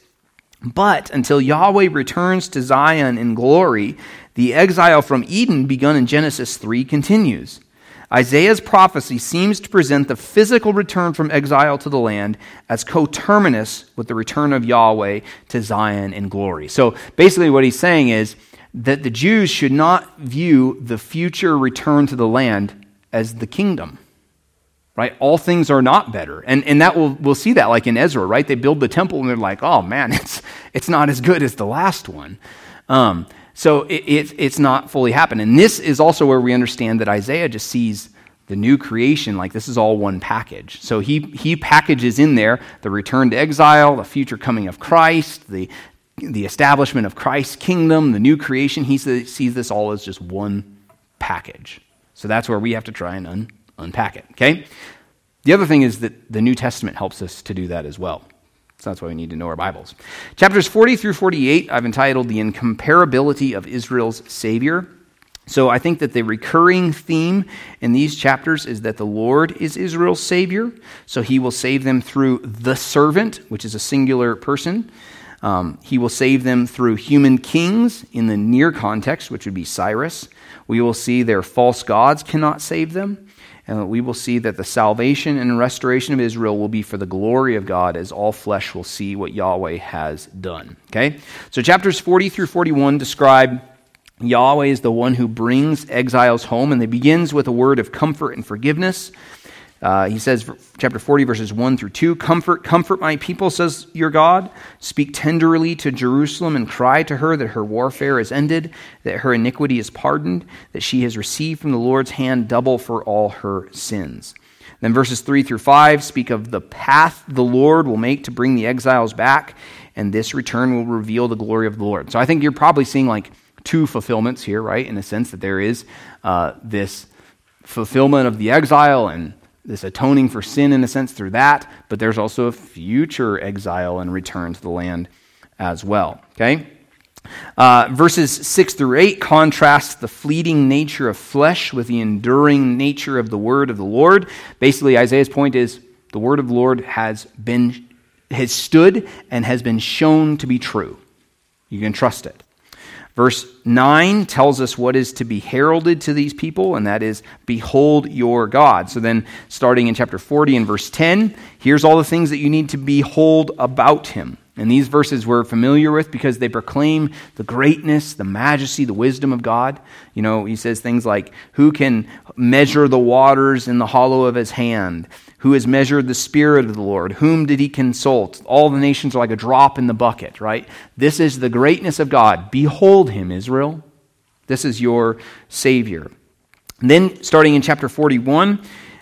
But until Yahweh returns to Zion in glory, the exile from Eden begun in Genesis 3 continues. Isaiah's prophecy seems to present the physical return from exile to the land as coterminous with the return of Yahweh to Zion in glory. So basically, what he's saying is that the Jews should not view the future return to the land as the kingdom. Right? All things are not better. And, and that will, we'll see that like in Ezra, right? They build the temple and they're like, oh man, it's, it's not as good as the last one. Um, so it, it, it's not fully happened. And this is also where we understand that Isaiah just sees the new creation like this is all one package. So he, he packages in there the return to exile, the future coming of Christ, the, the establishment of Christ's kingdom, the new creation. He sees this all as just one package. So that's where we have to try and un, unpack it, okay? The other thing is that the New Testament helps us to do that as well. So that's why we need to know our Bibles. Chapters 40 through 48, I've entitled The Incomparability of Israel's Savior. So I think that the recurring theme in these chapters is that the Lord is Israel's Savior. So he will save them through the servant, which is a singular person. Um, he will save them through human kings in the near context, which would be Cyrus. We will see their false gods cannot save them. And we will see that the salvation and restoration of Israel will be for the glory of God as all flesh will see what Yahweh has done. Okay? So chapters 40 through 41 describe Yahweh is the one who brings exiles home, and it begins with a word of comfort and forgiveness. Uh, he says, chapter 40, verses 1 through 2 Comfort, comfort my people, says your God. Speak tenderly to Jerusalem and cry to her that her warfare is ended, that her iniquity is pardoned, that she has received from the Lord's hand double for all her sins. Then verses 3 through 5 speak of the path the Lord will make to bring the exiles back, and this return will reveal the glory of the Lord. So I think you're probably seeing like two fulfillments here, right? In the sense that there is uh, this fulfillment of the exile and this atoning for sin in a sense through that, but there's also a future exile and return to the land as well. Okay? Uh, verses 6 through 8 contrast the fleeting nature of flesh with the enduring nature of the word of the Lord. Basically, Isaiah's point is the word of the Lord has been has stood and has been shown to be true. You can trust it. Verse 9 tells us what is to be heralded to these people, and that is, Behold your God. So then, starting in chapter 40 and verse 10, here's all the things that you need to behold about him. And these verses we're familiar with because they proclaim the greatness, the majesty, the wisdom of God. You know, he says things like, Who can measure the waters in the hollow of his hand? Who has measured the Spirit of the Lord. Whom did he consult? All the nations are like a drop in the bucket, right? This is the greatness of God. Behold him, Israel. This is your Savior. And then, starting in chapter 41,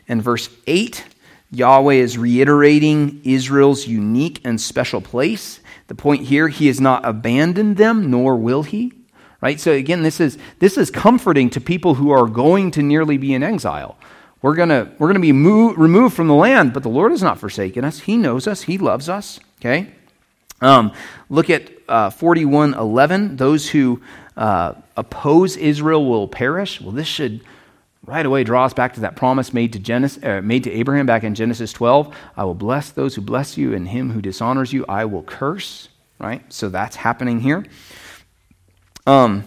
and verse 8, Yahweh is reiterating Israel's unique and special place. The point here, he has not abandoned them, nor will he. Right? So again, this is this is comforting to people who are going to nearly be in exile. We're gonna we're gonna be move, removed from the land, but the Lord has not forsaken us. He knows us. He loves us. Okay. Um, look at uh, forty-one eleven. Those who uh, oppose Israel will perish. Well, this should right away draw us back to that promise made to, Genesis, uh, made to Abraham back in Genesis 12. I will bless those who bless you, and him who dishonors you, I will curse. Right? So that's happening here. Um,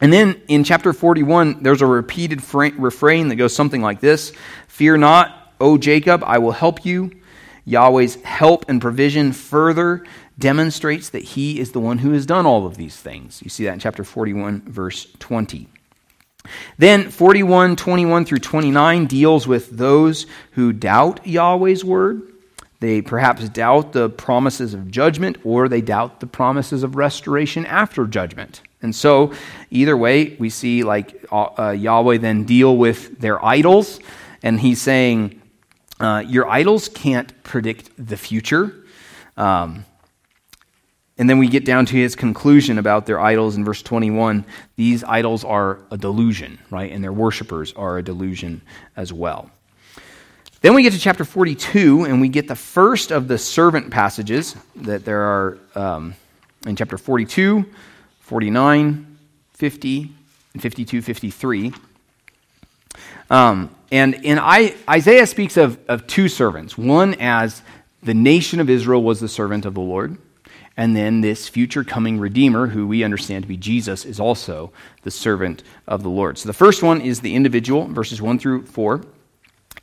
and then in chapter 41, there's a repeated fra- refrain that goes something like this Fear not, O Jacob, I will help you. Yahweh's help and provision further demonstrates that he is the one who has done all of these things. You see that in chapter 41, verse 20. Then 41, 21 through 29 deals with those who doubt Yahweh's word. They perhaps doubt the promises of judgment or they doubt the promises of restoration after judgment. And so, either way, we see like uh, uh Yahweh then deal with their idols, and he's saying, uh, Your idols can't predict the future. Um, and then we get down to his conclusion about their idols in verse 21. These idols are a delusion, right? And their worshippers are a delusion as well. Then we get to chapter 42, and we get the first of the servant passages that there are um, in chapter 42, 49, 50, and 52, 53. Um, and in I, Isaiah speaks of, of two servants. One as the nation of Israel was the servant of the Lord and then this future coming Redeemer, who we understand to be Jesus, is also the servant of the Lord. So the first one is the individual, verses 1 through 4.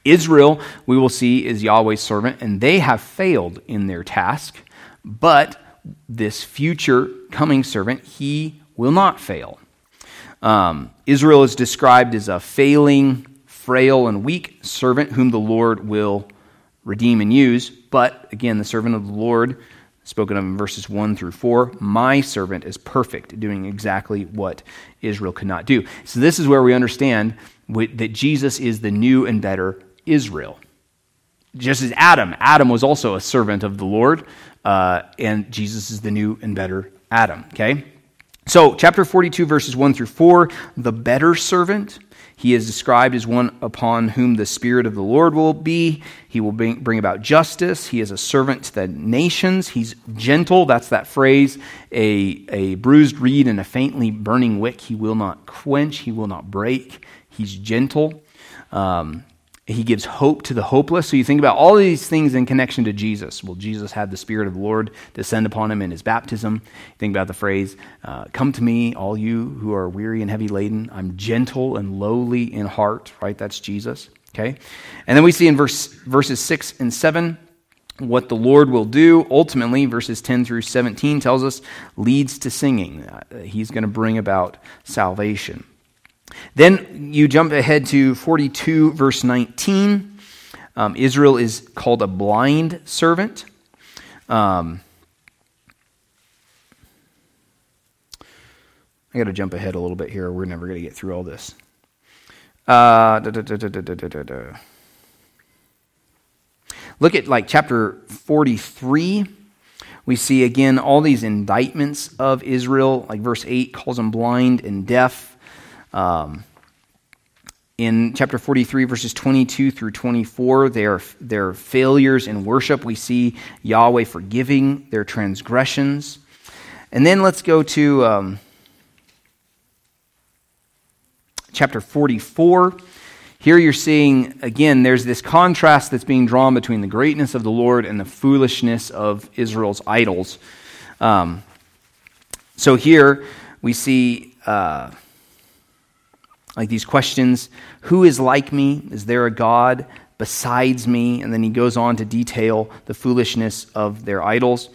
Israel, we will see, is Yahweh's servant, and they have failed in their task. But this future coming servant, he will not fail. Um, Israel is described as a failing, frail, and weak servant whom the Lord will redeem and use. But again, the servant of the Lord spoken of in verses 1 through 4. My servant is perfect, doing exactly what Israel could not do. So, this is where we understand that Jesus is the new and better Israel. Just as Adam, Adam was also a servant of the Lord, uh, and Jesus is the new and better Adam. Okay? So, chapter 42, verses 1 through 4, the better servant he is described as one upon whom the Spirit of the Lord will be. He will bring, bring about justice. He is a servant to the nations. He's gentle. That's that phrase. A, a bruised reed and a faintly burning wick he will not quench. He will not break. He's gentle. Um, he gives hope to the hopeless. So you think about all these things in connection to Jesus. Well, Jesus had the Spirit of the Lord descend upon him in his baptism. think about the phrase, uh, Come to me, all you who are weary and heavy laden. I'm gentle and lowly in heart, right? That's Jesus. Okay? And then we see in verse, verses 6 and 7 what the Lord will do. Ultimately, verses 10 through 17 tells us leads to singing. Uh, he's going to bring about salvation. Then you jump ahead to 42, verse 19. Um, Israel is called a blind servant. Um, I got to jump ahead a little bit here. We're never going to get through all this. Uh, da, da, da, Look at like chapter 43. We see again all these indictments of Israel. Like verse 8 calls them blind and deaf. Um, in chapter 43, verses 22 through 24, their, their failures in worship, we see Yahweh forgiving their transgressions. And then let's go to um, chapter 44. Here you're seeing, again, there's this contrast that's being drawn between the greatness of the Lord and the foolishness of Israel's idols. Um, so here we see. Uh, like these questions Who is like me? Is there a God besides me? And then he goes on to detail the foolishness of their idols.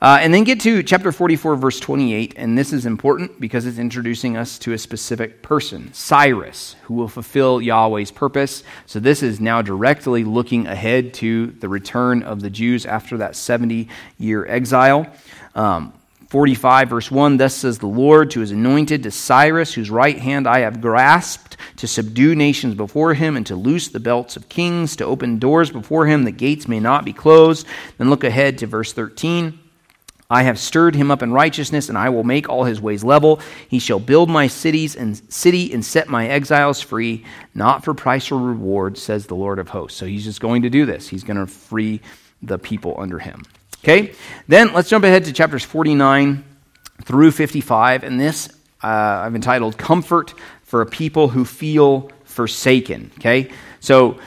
Uh, and then get to chapter 44, verse 28. And this is important because it's introducing us to a specific person, Cyrus, who will fulfill Yahweh's purpose. So this is now directly looking ahead to the return of the Jews after that 70 year exile. Um, 45, verse 1 Thus says the Lord to his anointed, to Cyrus, whose right hand I have grasped, to subdue nations before him, and to loose the belts of kings, to open doors before him, that gates may not be closed. Then look ahead to verse 13. I have stirred him up in righteousness, and I will make all his ways level. He shall build my cities and city and set my exiles free, not for price or reward, says the Lord of hosts. So he's just going to do this. He's going to free the people under him. Okay? Then let's jump ahead to chapters 49 through 55. And this uh, I've entitled Comfort for a People Who Feel Forsaken. Okay? So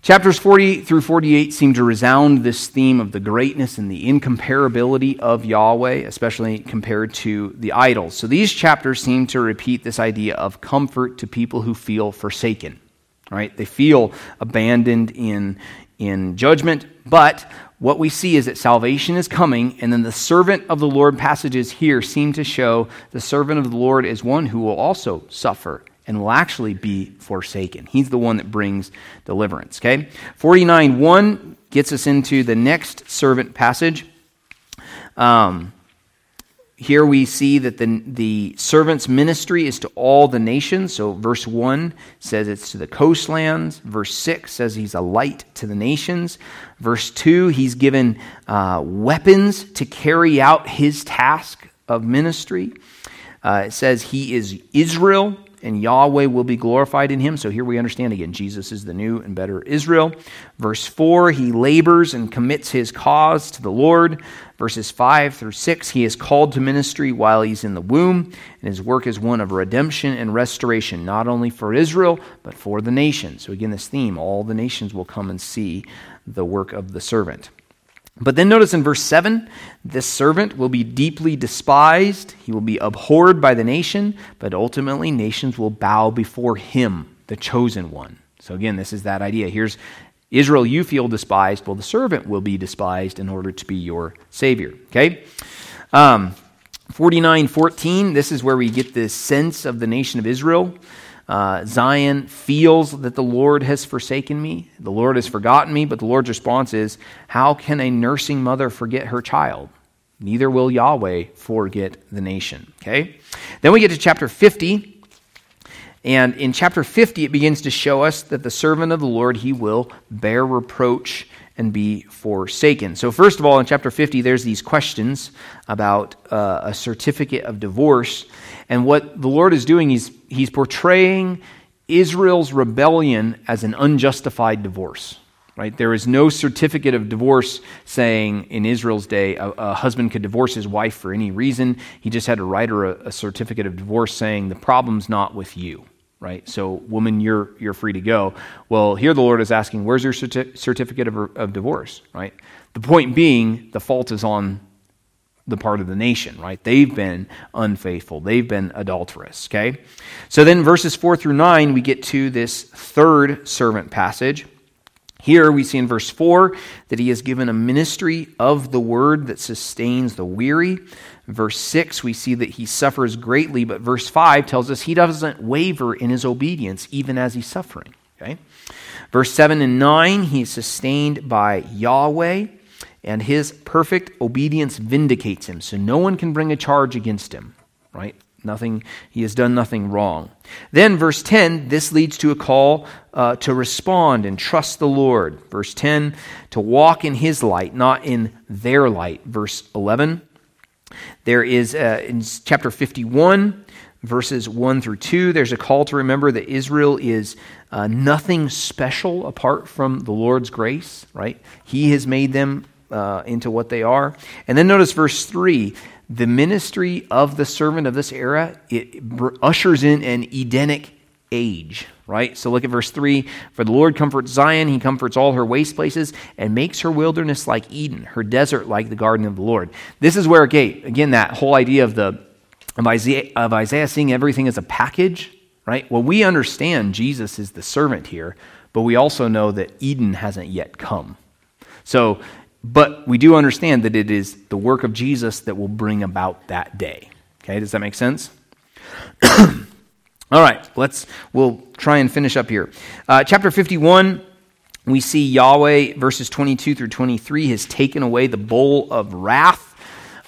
chapters 40 through 48 seem to resound this theme of the greatness and the incomparability of Yahweh, especially compared to the idols. So these chapters seem to repeat this idea of comfort to people who feel forsaken. Right? They feel abandoned in, in judgment, but what we see is that salvation is coming, and then the servant of the Lord passages here seem to show the servant of the Lord is one who will also suffer and will actually be forsaken. He's the one that brings deliverance. Okay? 49 1 gets us into the next servant passage. Um, here we see that the, the servant's ministry is to all the nations. So, verse 1 says it's to the coastlands. Verse 6 says he's a light to the nations. Verse 2, he's given uh, weapons to carry out his task of ministry. Uh, it says he is Israel and Yahweh will be glorified in him. So here we understand again, Jesus is the new and better Israel. Verse 4, he labors and commits his cause to the Lord. Verses 5 through 6, he is called to ministry while he's in the womb, and his work is one of redemption and restoration, not only for Israel, but for the nations. So again, this theme all the nations will come and see the work of the servant. But then notice in verse 7 this servant will be deeply despised, he will be abhorred by the nation, but ultimately nations will bow before him, the chosen one. So again, this is that idea. Here's Israel, you feel despised. Well, the servant will be despised in order to be your Savior. Okay? Um, 49 14, this is where we get the sense of the nation of Israel. Uh, Zion feels that the Lord has forsaken me, the Lord has forgotten me, but the Lord's response is, How can a nursing mother forget her child? Neither will Yahweh forget the nation. Okay? Then we get to chapter 50. And in chapter 50, it begins to show us that the servant of the Lord, he will bear reproach and be forsaken. So, first of all, in chapter 50, there's these questions about uh, a certificate of divorce. And what the Lord is doing, he's, he's portraying Israel's rebellion as an unjustified divorce. Right? There is no certificate of divorce saying in Israel's day a, a husband could divorce his wife for any reason. He just had to write her a, a certificate of divorce saying the problem's not with you right? So, woman, you're, you're free to go. Well, here the Lord is asking, where's your certi- certificate of, of divorce, right? The point being, the fault is on the part of the nation, right? They've been unfaithful. They've been adulterous, okay? So then verses 4 through 9, we get to this third servant passage. Here we see in verse 4 that he has given a ministry of the word that sustains the weary. Verse 6, we see that he suffers greatly, but verse 5 tells us he doesn't waver in his obedience even as he's suffering. Okay? Verse 7 and 9, he is sustained by Yahweh, and his perfect obedience vindicates him. So no one can bring a charge against him, right? Nothing, he has done nothing wrong. Then, verse 10, this leads to a call uh, to respond and trust the Lord. Verse 10, to walk in his light, not in their light. Verse 11, there is uh, in chapter 51, verses 1 through 2, there's a call to remember that Israel is uh, nothing special apart from the Lord's grace, right? He has made them uh, into what they are. And then notice verse 3 the ministry of the servant of this era, it ushers in an Edenic age, right? So look at verse 3 For the Lord comforts Zion, he comforts all her waste places, and makes her wilderness like Eden, her desert like the garden of the Lord. This is where, again, again that whole idea of, the, of, Isaiah, of Isaiah seeing everything as a package, right? Well, we understand Jesus is the servant here, but we also know that Eden hasn't yet come. So but we do understand that it is the work of Jesus that will bring about that day. Okay, does that make sense? All right, let's we'll try and finish up here. Uh, chapter 51, we see Yahweh, verses 22 through 23, has taken away the bowl of wrath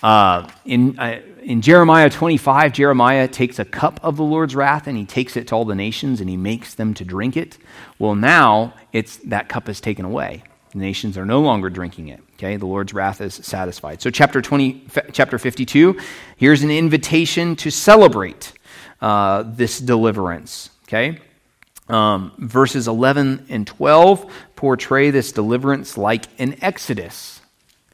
Uh, in, uh, in Jeremiah 25, Jeremiah takes a cup of the Lord's wrath and he takes it to all the nations and he makes them to drink it. Well, now it's, that cup is taken away. The nations are no longer drinking it. Okay, the Lord's wrath is satisfied. So, chapter 20, chapter 52, here's an invitation to celebrate uh, this deliverance. Okay, um, verses 11 and 12 portray this deliverance like an exodus.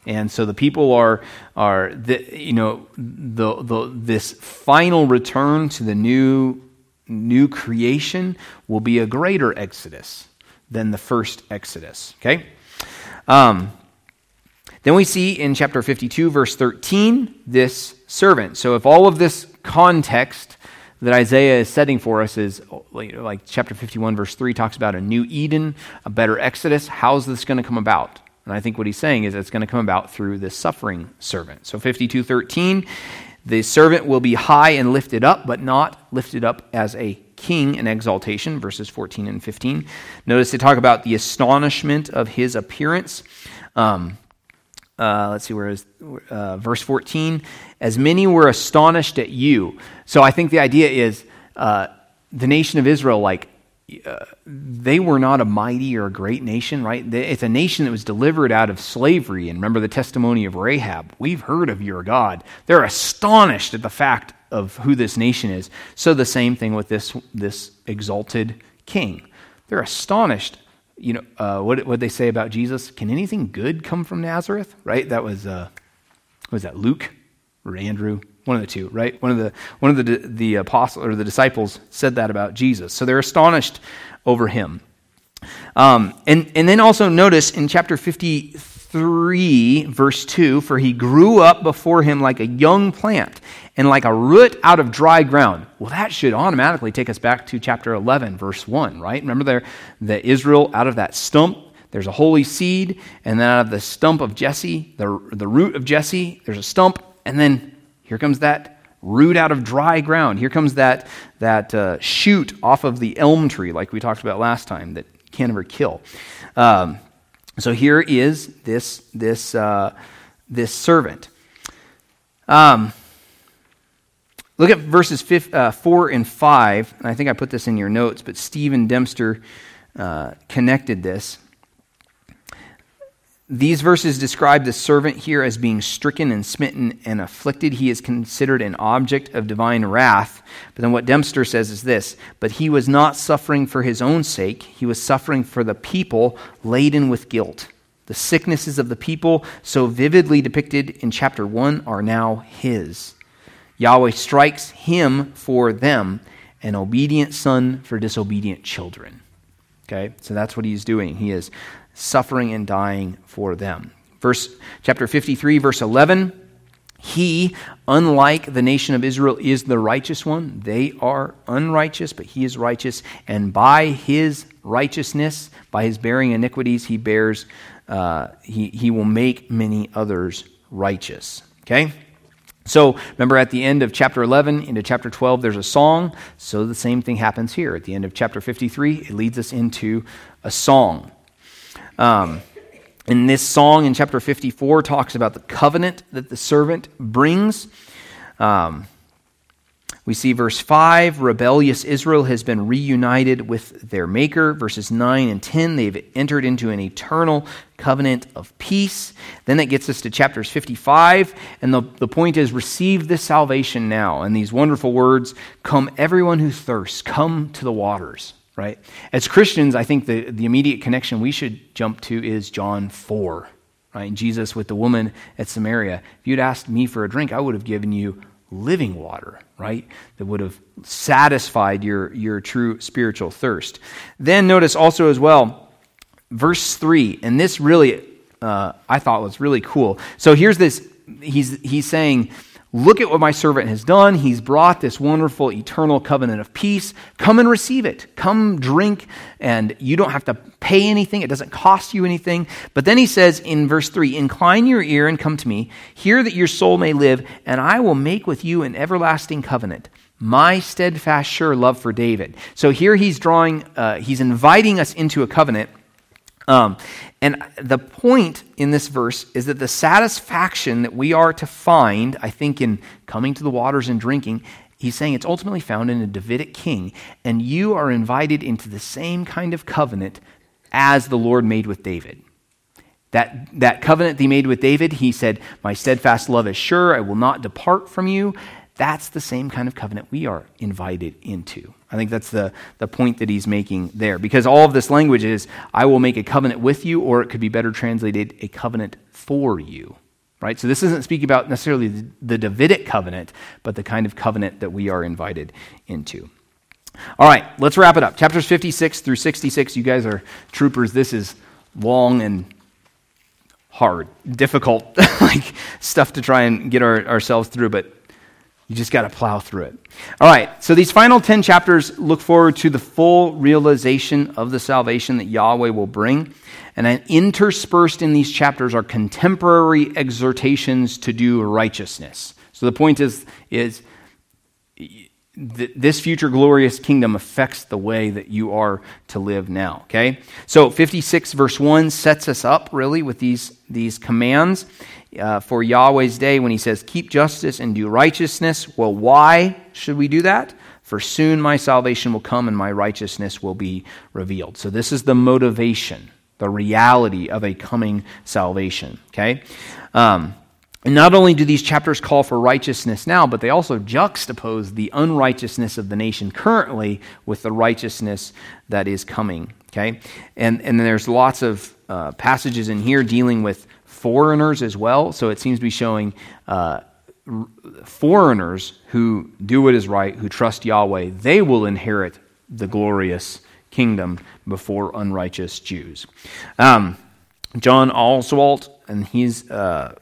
And so the people are, are the, you know, the, the, this final return to the new, new creation will be a greater exodus than the first exodus. Okay? Um, then we see in chapter 52, verse 13, this servant. So if all of this context that Isaiah is setting for us is like, chapter 51, verse 3 talks about a new Eden, a better Exodus, how's this going to come about? And I think what he's saying is it's going to come about through this suffering servant. So 52:13, the servant will be high and lifted up, but not lifted up as a king in exaltation, verses 14 and 15. Notice they talk about the astonishment of his appearance. Um, uh, let's see where is uh, verse 14 as many were astonished at you so i think the idea is uh, the nation of israel like they were not a mighty or a great nation, right? It's a nation that was delivered out of slavery. And remember the testimony of Rahab. We've heard of your God. They're astonished at the fact of who this nation is. So the same thing with this, this exalted king. They're astonished. You know, uh, what what they say about Jesus? Can anything good come from Nazareth? Right? That was, uh, was that Luke or Andrew? One of the two, right? One of the one of the the apostle or the disciples said that about Jesus. So they're astonished over him. Um, and and then also notice in chapter fifty three, verse two, for he grew up before him like a young plant and like a root out of dry ground. Well, that should automatically take us back to chapter eleven, verse one, right? Remember there, the Israel out of that stump there's a holy seed, and then out of the stump of Jesse, the, the root of Jesse, there's a stump, and then here comes that root out of dry ground. Here comes that, that uh, shoot off of the elm tree, like we talked about last time, that can't ever kill. Um, so here is this, this, uh, this servant. Um, look at verses five, uh, 4 and 5. And I think I put this in your notes, but Stephen Dempster uh, connected this. These verses describe the servant here as being stricken and smitten and afflicted. He is considered an object of divine wrath. But then what Dempster says is this But he was not suffering for his own sake, he was suffering for the people laden with guilt. The sicknesses of the people, so vividly depicted in chapter 1, are now his. Yahweh strikes him for them, an obedient son for disobedient children. Okay, so that's what he's doing. He is suffering and dying for them. Verse chapter 53 verse 11 he unlike the nation of Israel is the righteous one. They are unrighteous but he is righteous and by his righteousness by his bearing iniquities he bears uh, he, he will make many others righteous. Okay? So remember at the end of chapter 11 into chapter 12 there's a song? So the same thing happens here. At the end of chapter 53 it leads us into a song um, and this song in chapter 54 talks about the covenant that the servant brings. Um, we see verse 5 rebellious Israel has been reunited with their Maker. Verses 9 and 10, they've entered into an eternal covenant of peace. Then that gets us to chapters 55, and the, the point is receive this salvation now. And these wonderful words come, everyone who thirsts, come to the waters right? As Christians, I think the, the immediate connection we should jump to is John 4, right? Jesus with the woman at Samaria. If you'd asked me for a drink, I would have given you living water, right? That would have satisfied your, your true spiritual thirst. Then notice also as well, verse 3, and this really, uh, I thought was really cool. So here's this, he's, he's saying, Look at what my servant has done. He's brought this wonderful eternal covenant of peace. Come and receive it. Come drink, and you don't have to pay anything. It doesn't cost you anything. But then he says in verse 3 Incline your ear and come to me. Hear that your soul may live, and I will make with you an everlasting covenant. My steadfast, sure love for David. So here he's drawing, uh, he's inviting us into a covenant Um, and the point in this verse is that the satisfaction that we are to find, I think, in coming to the waters and drinking, he's saying it's ultimately found in a Davidic king. And you are invited into the same kind of covenant as the Lord made with David. That, that covenant that he made with David, he said, My steadfast love is sure, I will not depart from you. That's the same kind of covenant we are invited into. I think that's the, the point that he's making there. Because all of this language is, I will make a covenant with you, or it could be better translated, a covenant for you. Right? So this isn't speaking about necessarily the, Davidic covenant, but the kind of covenant that we are invited into. All right, let's wrap it up. Chapters 56 through 66. You guys are troopers. This is long and hard, difficult, like stuff to try and get our, ourselves through, but you just got to plow through it. All right, so these final 10 chapters look forward to the full realization of the salvation that Yahweh will bring. And interspersed in these chapters are contemporary exhortations to do righteousness. So the point is, is th- this future glorious kingdom affects the way that you are to live now. Okay? So 56 verse 1 sets us up really with these, these commands uh, for Yahweh's day when he says, Keep justice and do righteousness. Well, why should we do that? For soon my salvation will come and my righteousness will be revealed. So this is the motivation, the reality of a coming salvation. Okay? Um, and not only do these chapters call for righteousness now, but they also juxtapose the unrighteousness of the nation currently with the righteousness that is coming. Okay? And, and there's lots of uh, passages in here dealing with foreigners as well. So it seems to be showing uh, foreigners who do what is right, who trust Yahweh, they will inherit the glorious kingdom before unrighteous Jews. Um, John Oswalt, and his Uh,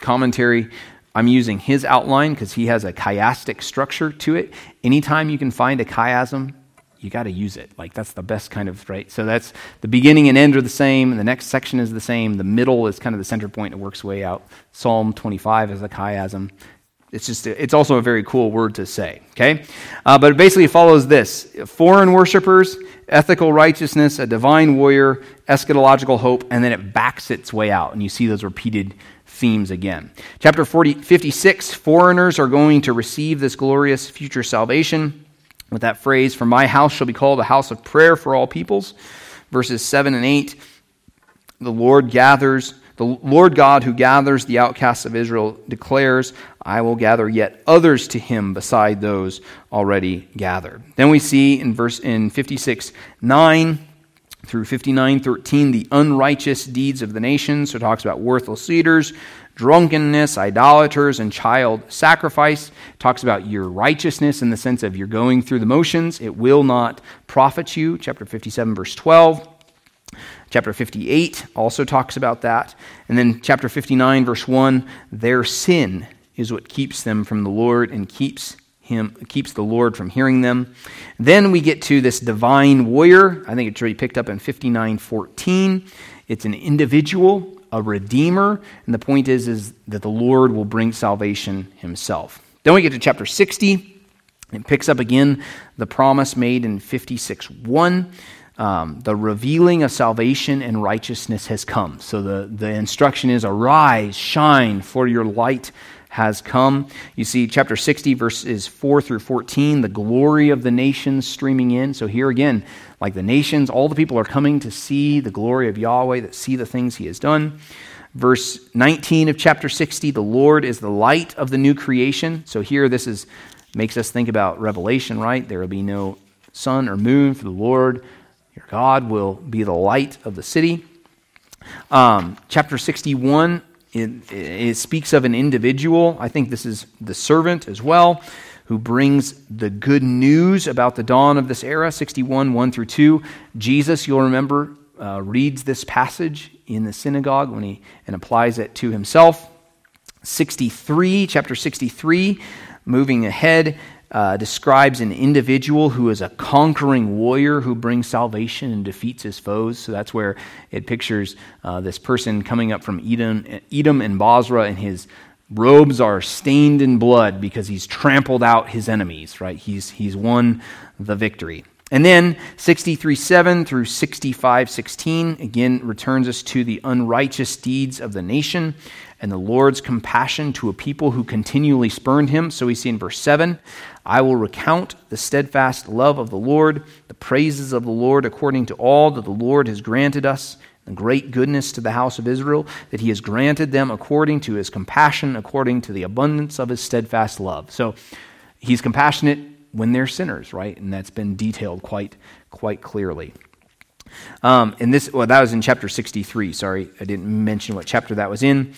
commentary, I'm using his outline because he has a chiastic structure to it. Anytime you can find a chiasm, you got to use it. Like that's the best kind of, right? So that's the beginning and end are the same, the next section is the same. The middle is kind of the center point. It works way out. Psalm 25 is a chiasm. It's just, it's also a very cool word to say, okay? Uh, but it basically follows this foreign worshippers, ethical righteousness, a divine warrior, eschatological hope, and then it backs its way out. And you see those repeated themes again. Chapter 40, 56 foreigners are going to receive this glorious future salvation with that phrase, For my house shall be called a house of prayer for all peoples. Verses 7 and 8 The Lord gathers, the Lord God who gathers the outcasts of Israel declares, I will gather yet others to him beside those already gathered. Then we see in verse in 56 9 through 59:13 the unrighteous deeds of the nations so it talks about worthless leaders drunkenness idolaters and child sacrifice it talks about your righteousness in the sense of you're going through the motions it will not profit you chapter 57 verse 12 chapter 58 also talks about that and then chapter 59 verse 1 their sin is what keeps them from the lord and keeps him keeps the Lord from hearing them. Then we get to this divine warrior. I think it's already picked up in 59:14. It's an individual, a redeemer, and the point is is that the Lord will bring salvation himself. Then we get to chapter 60. It picks up again the promise made in 56:1. Um, the revealing of salvation and righteousness has come. So the, the instruction is arise, shine, for your light has come. You see, chapter 60, verses 4 through 14, the glory of the nations streaming in. So here again, like the nations, all the people are coming to see the glory of Yahweh, that see the things he has done. Verse 19 of chapter 60, the Lord is the light of the new creation. So here, this is makes us think about Revelation, right? There will be no sun or moon, for the Lord your God will be the light of the city. Um, chapter 61 it, it speaks of an individual. I think this is the servant as well, who brings the good news about the dawn of this era, 61, 1 through 2. Jesus, you'll remember, uh, reads this passage in the synagogue when he and applies it to himself. 63, chapter 63, moving ahead, uh, describes an individual who is a conquering warrior who brings salvation and defeats his foes. So that's where it pictures uh, this person coming up from Edom, Edom and Bozrah, and his robes are stained in blood because he's trampled out his enemies, right? He's, he's won the victory. And then 63:7 through 65:16 again returns us to the unrighteous deeds of the nation and the Lord's compassion to a people who continually spurned him. So we see in verse 7 I will recount the steadfast love of the Lord, the praises of the Lord according to all that the Lord has granted us, the great goodness to the house of Israel, that he has granted them according to his compassion, according to the abundance of his steadfast love. So he's compassionate when they're sinners, right? And that's been detailed quite, quite clearly. Um, and this, well, that was in chapter 63. Sorry, I didn't mention what chapter that was in.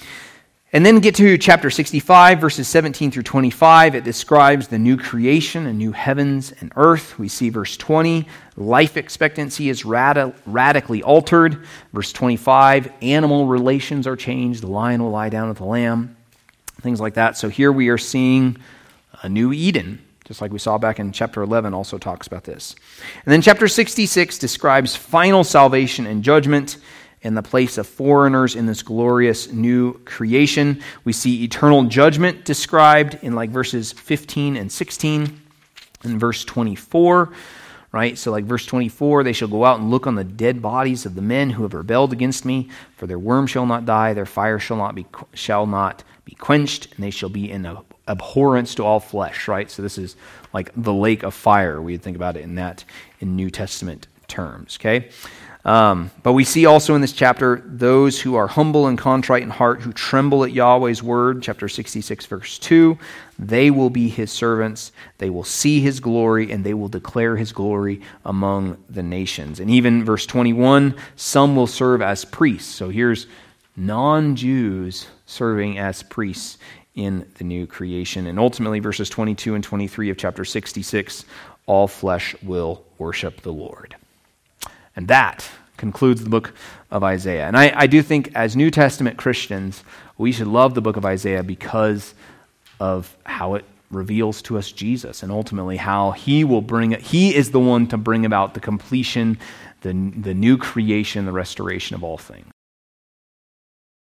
And then get to chapter 65, verses 17 through 25. It describes the new creation, a new heavens and earth. We see verse 20, life expectancy is rad- radically altered. Verse 25, animal relations are changed. The lion will lie down with the lamb, things like that. So here we are seeing a new Eden, just like we saw back in chapter 11, also talks about this. And then chapter 66 describes final salvation and judgment in the place of foreigners in this glorious new creation. We see eternal judgment described in like verses 15 and 16 and verse 24 right? So, like verse 24, they shall go out and look on the dead bodies of the men who have rebelled against me, for their worm shall not die, their fire shall not be, shall not be quenched, and they shall be in abhorrence to all flesh, right? So, this is like the lake of fire. We'd think about it in that in New Testament terms, okay? Um, but we see also in this chapter those who are humble and contrite in heart, who tremble at Yahweh's word, chapter 66, verse 2. They will be his servants. They will see his glory, and they will declare his glory among the nations. And even verse 21 some will serve as priests. So here's non Jews serving as priests in the new creation. And ultimately, verses 22 and 23 of chapter 66 all flesh will worship the Lord. And that concludes the book of Isaiah. And I, I, do think, as New Testament Christians, we should love the book of Isaiah because of how it reveals to us Jesus and ultimately how he will bring it. He is the one to bring about the completion, the, the new creation, the restoration of all things.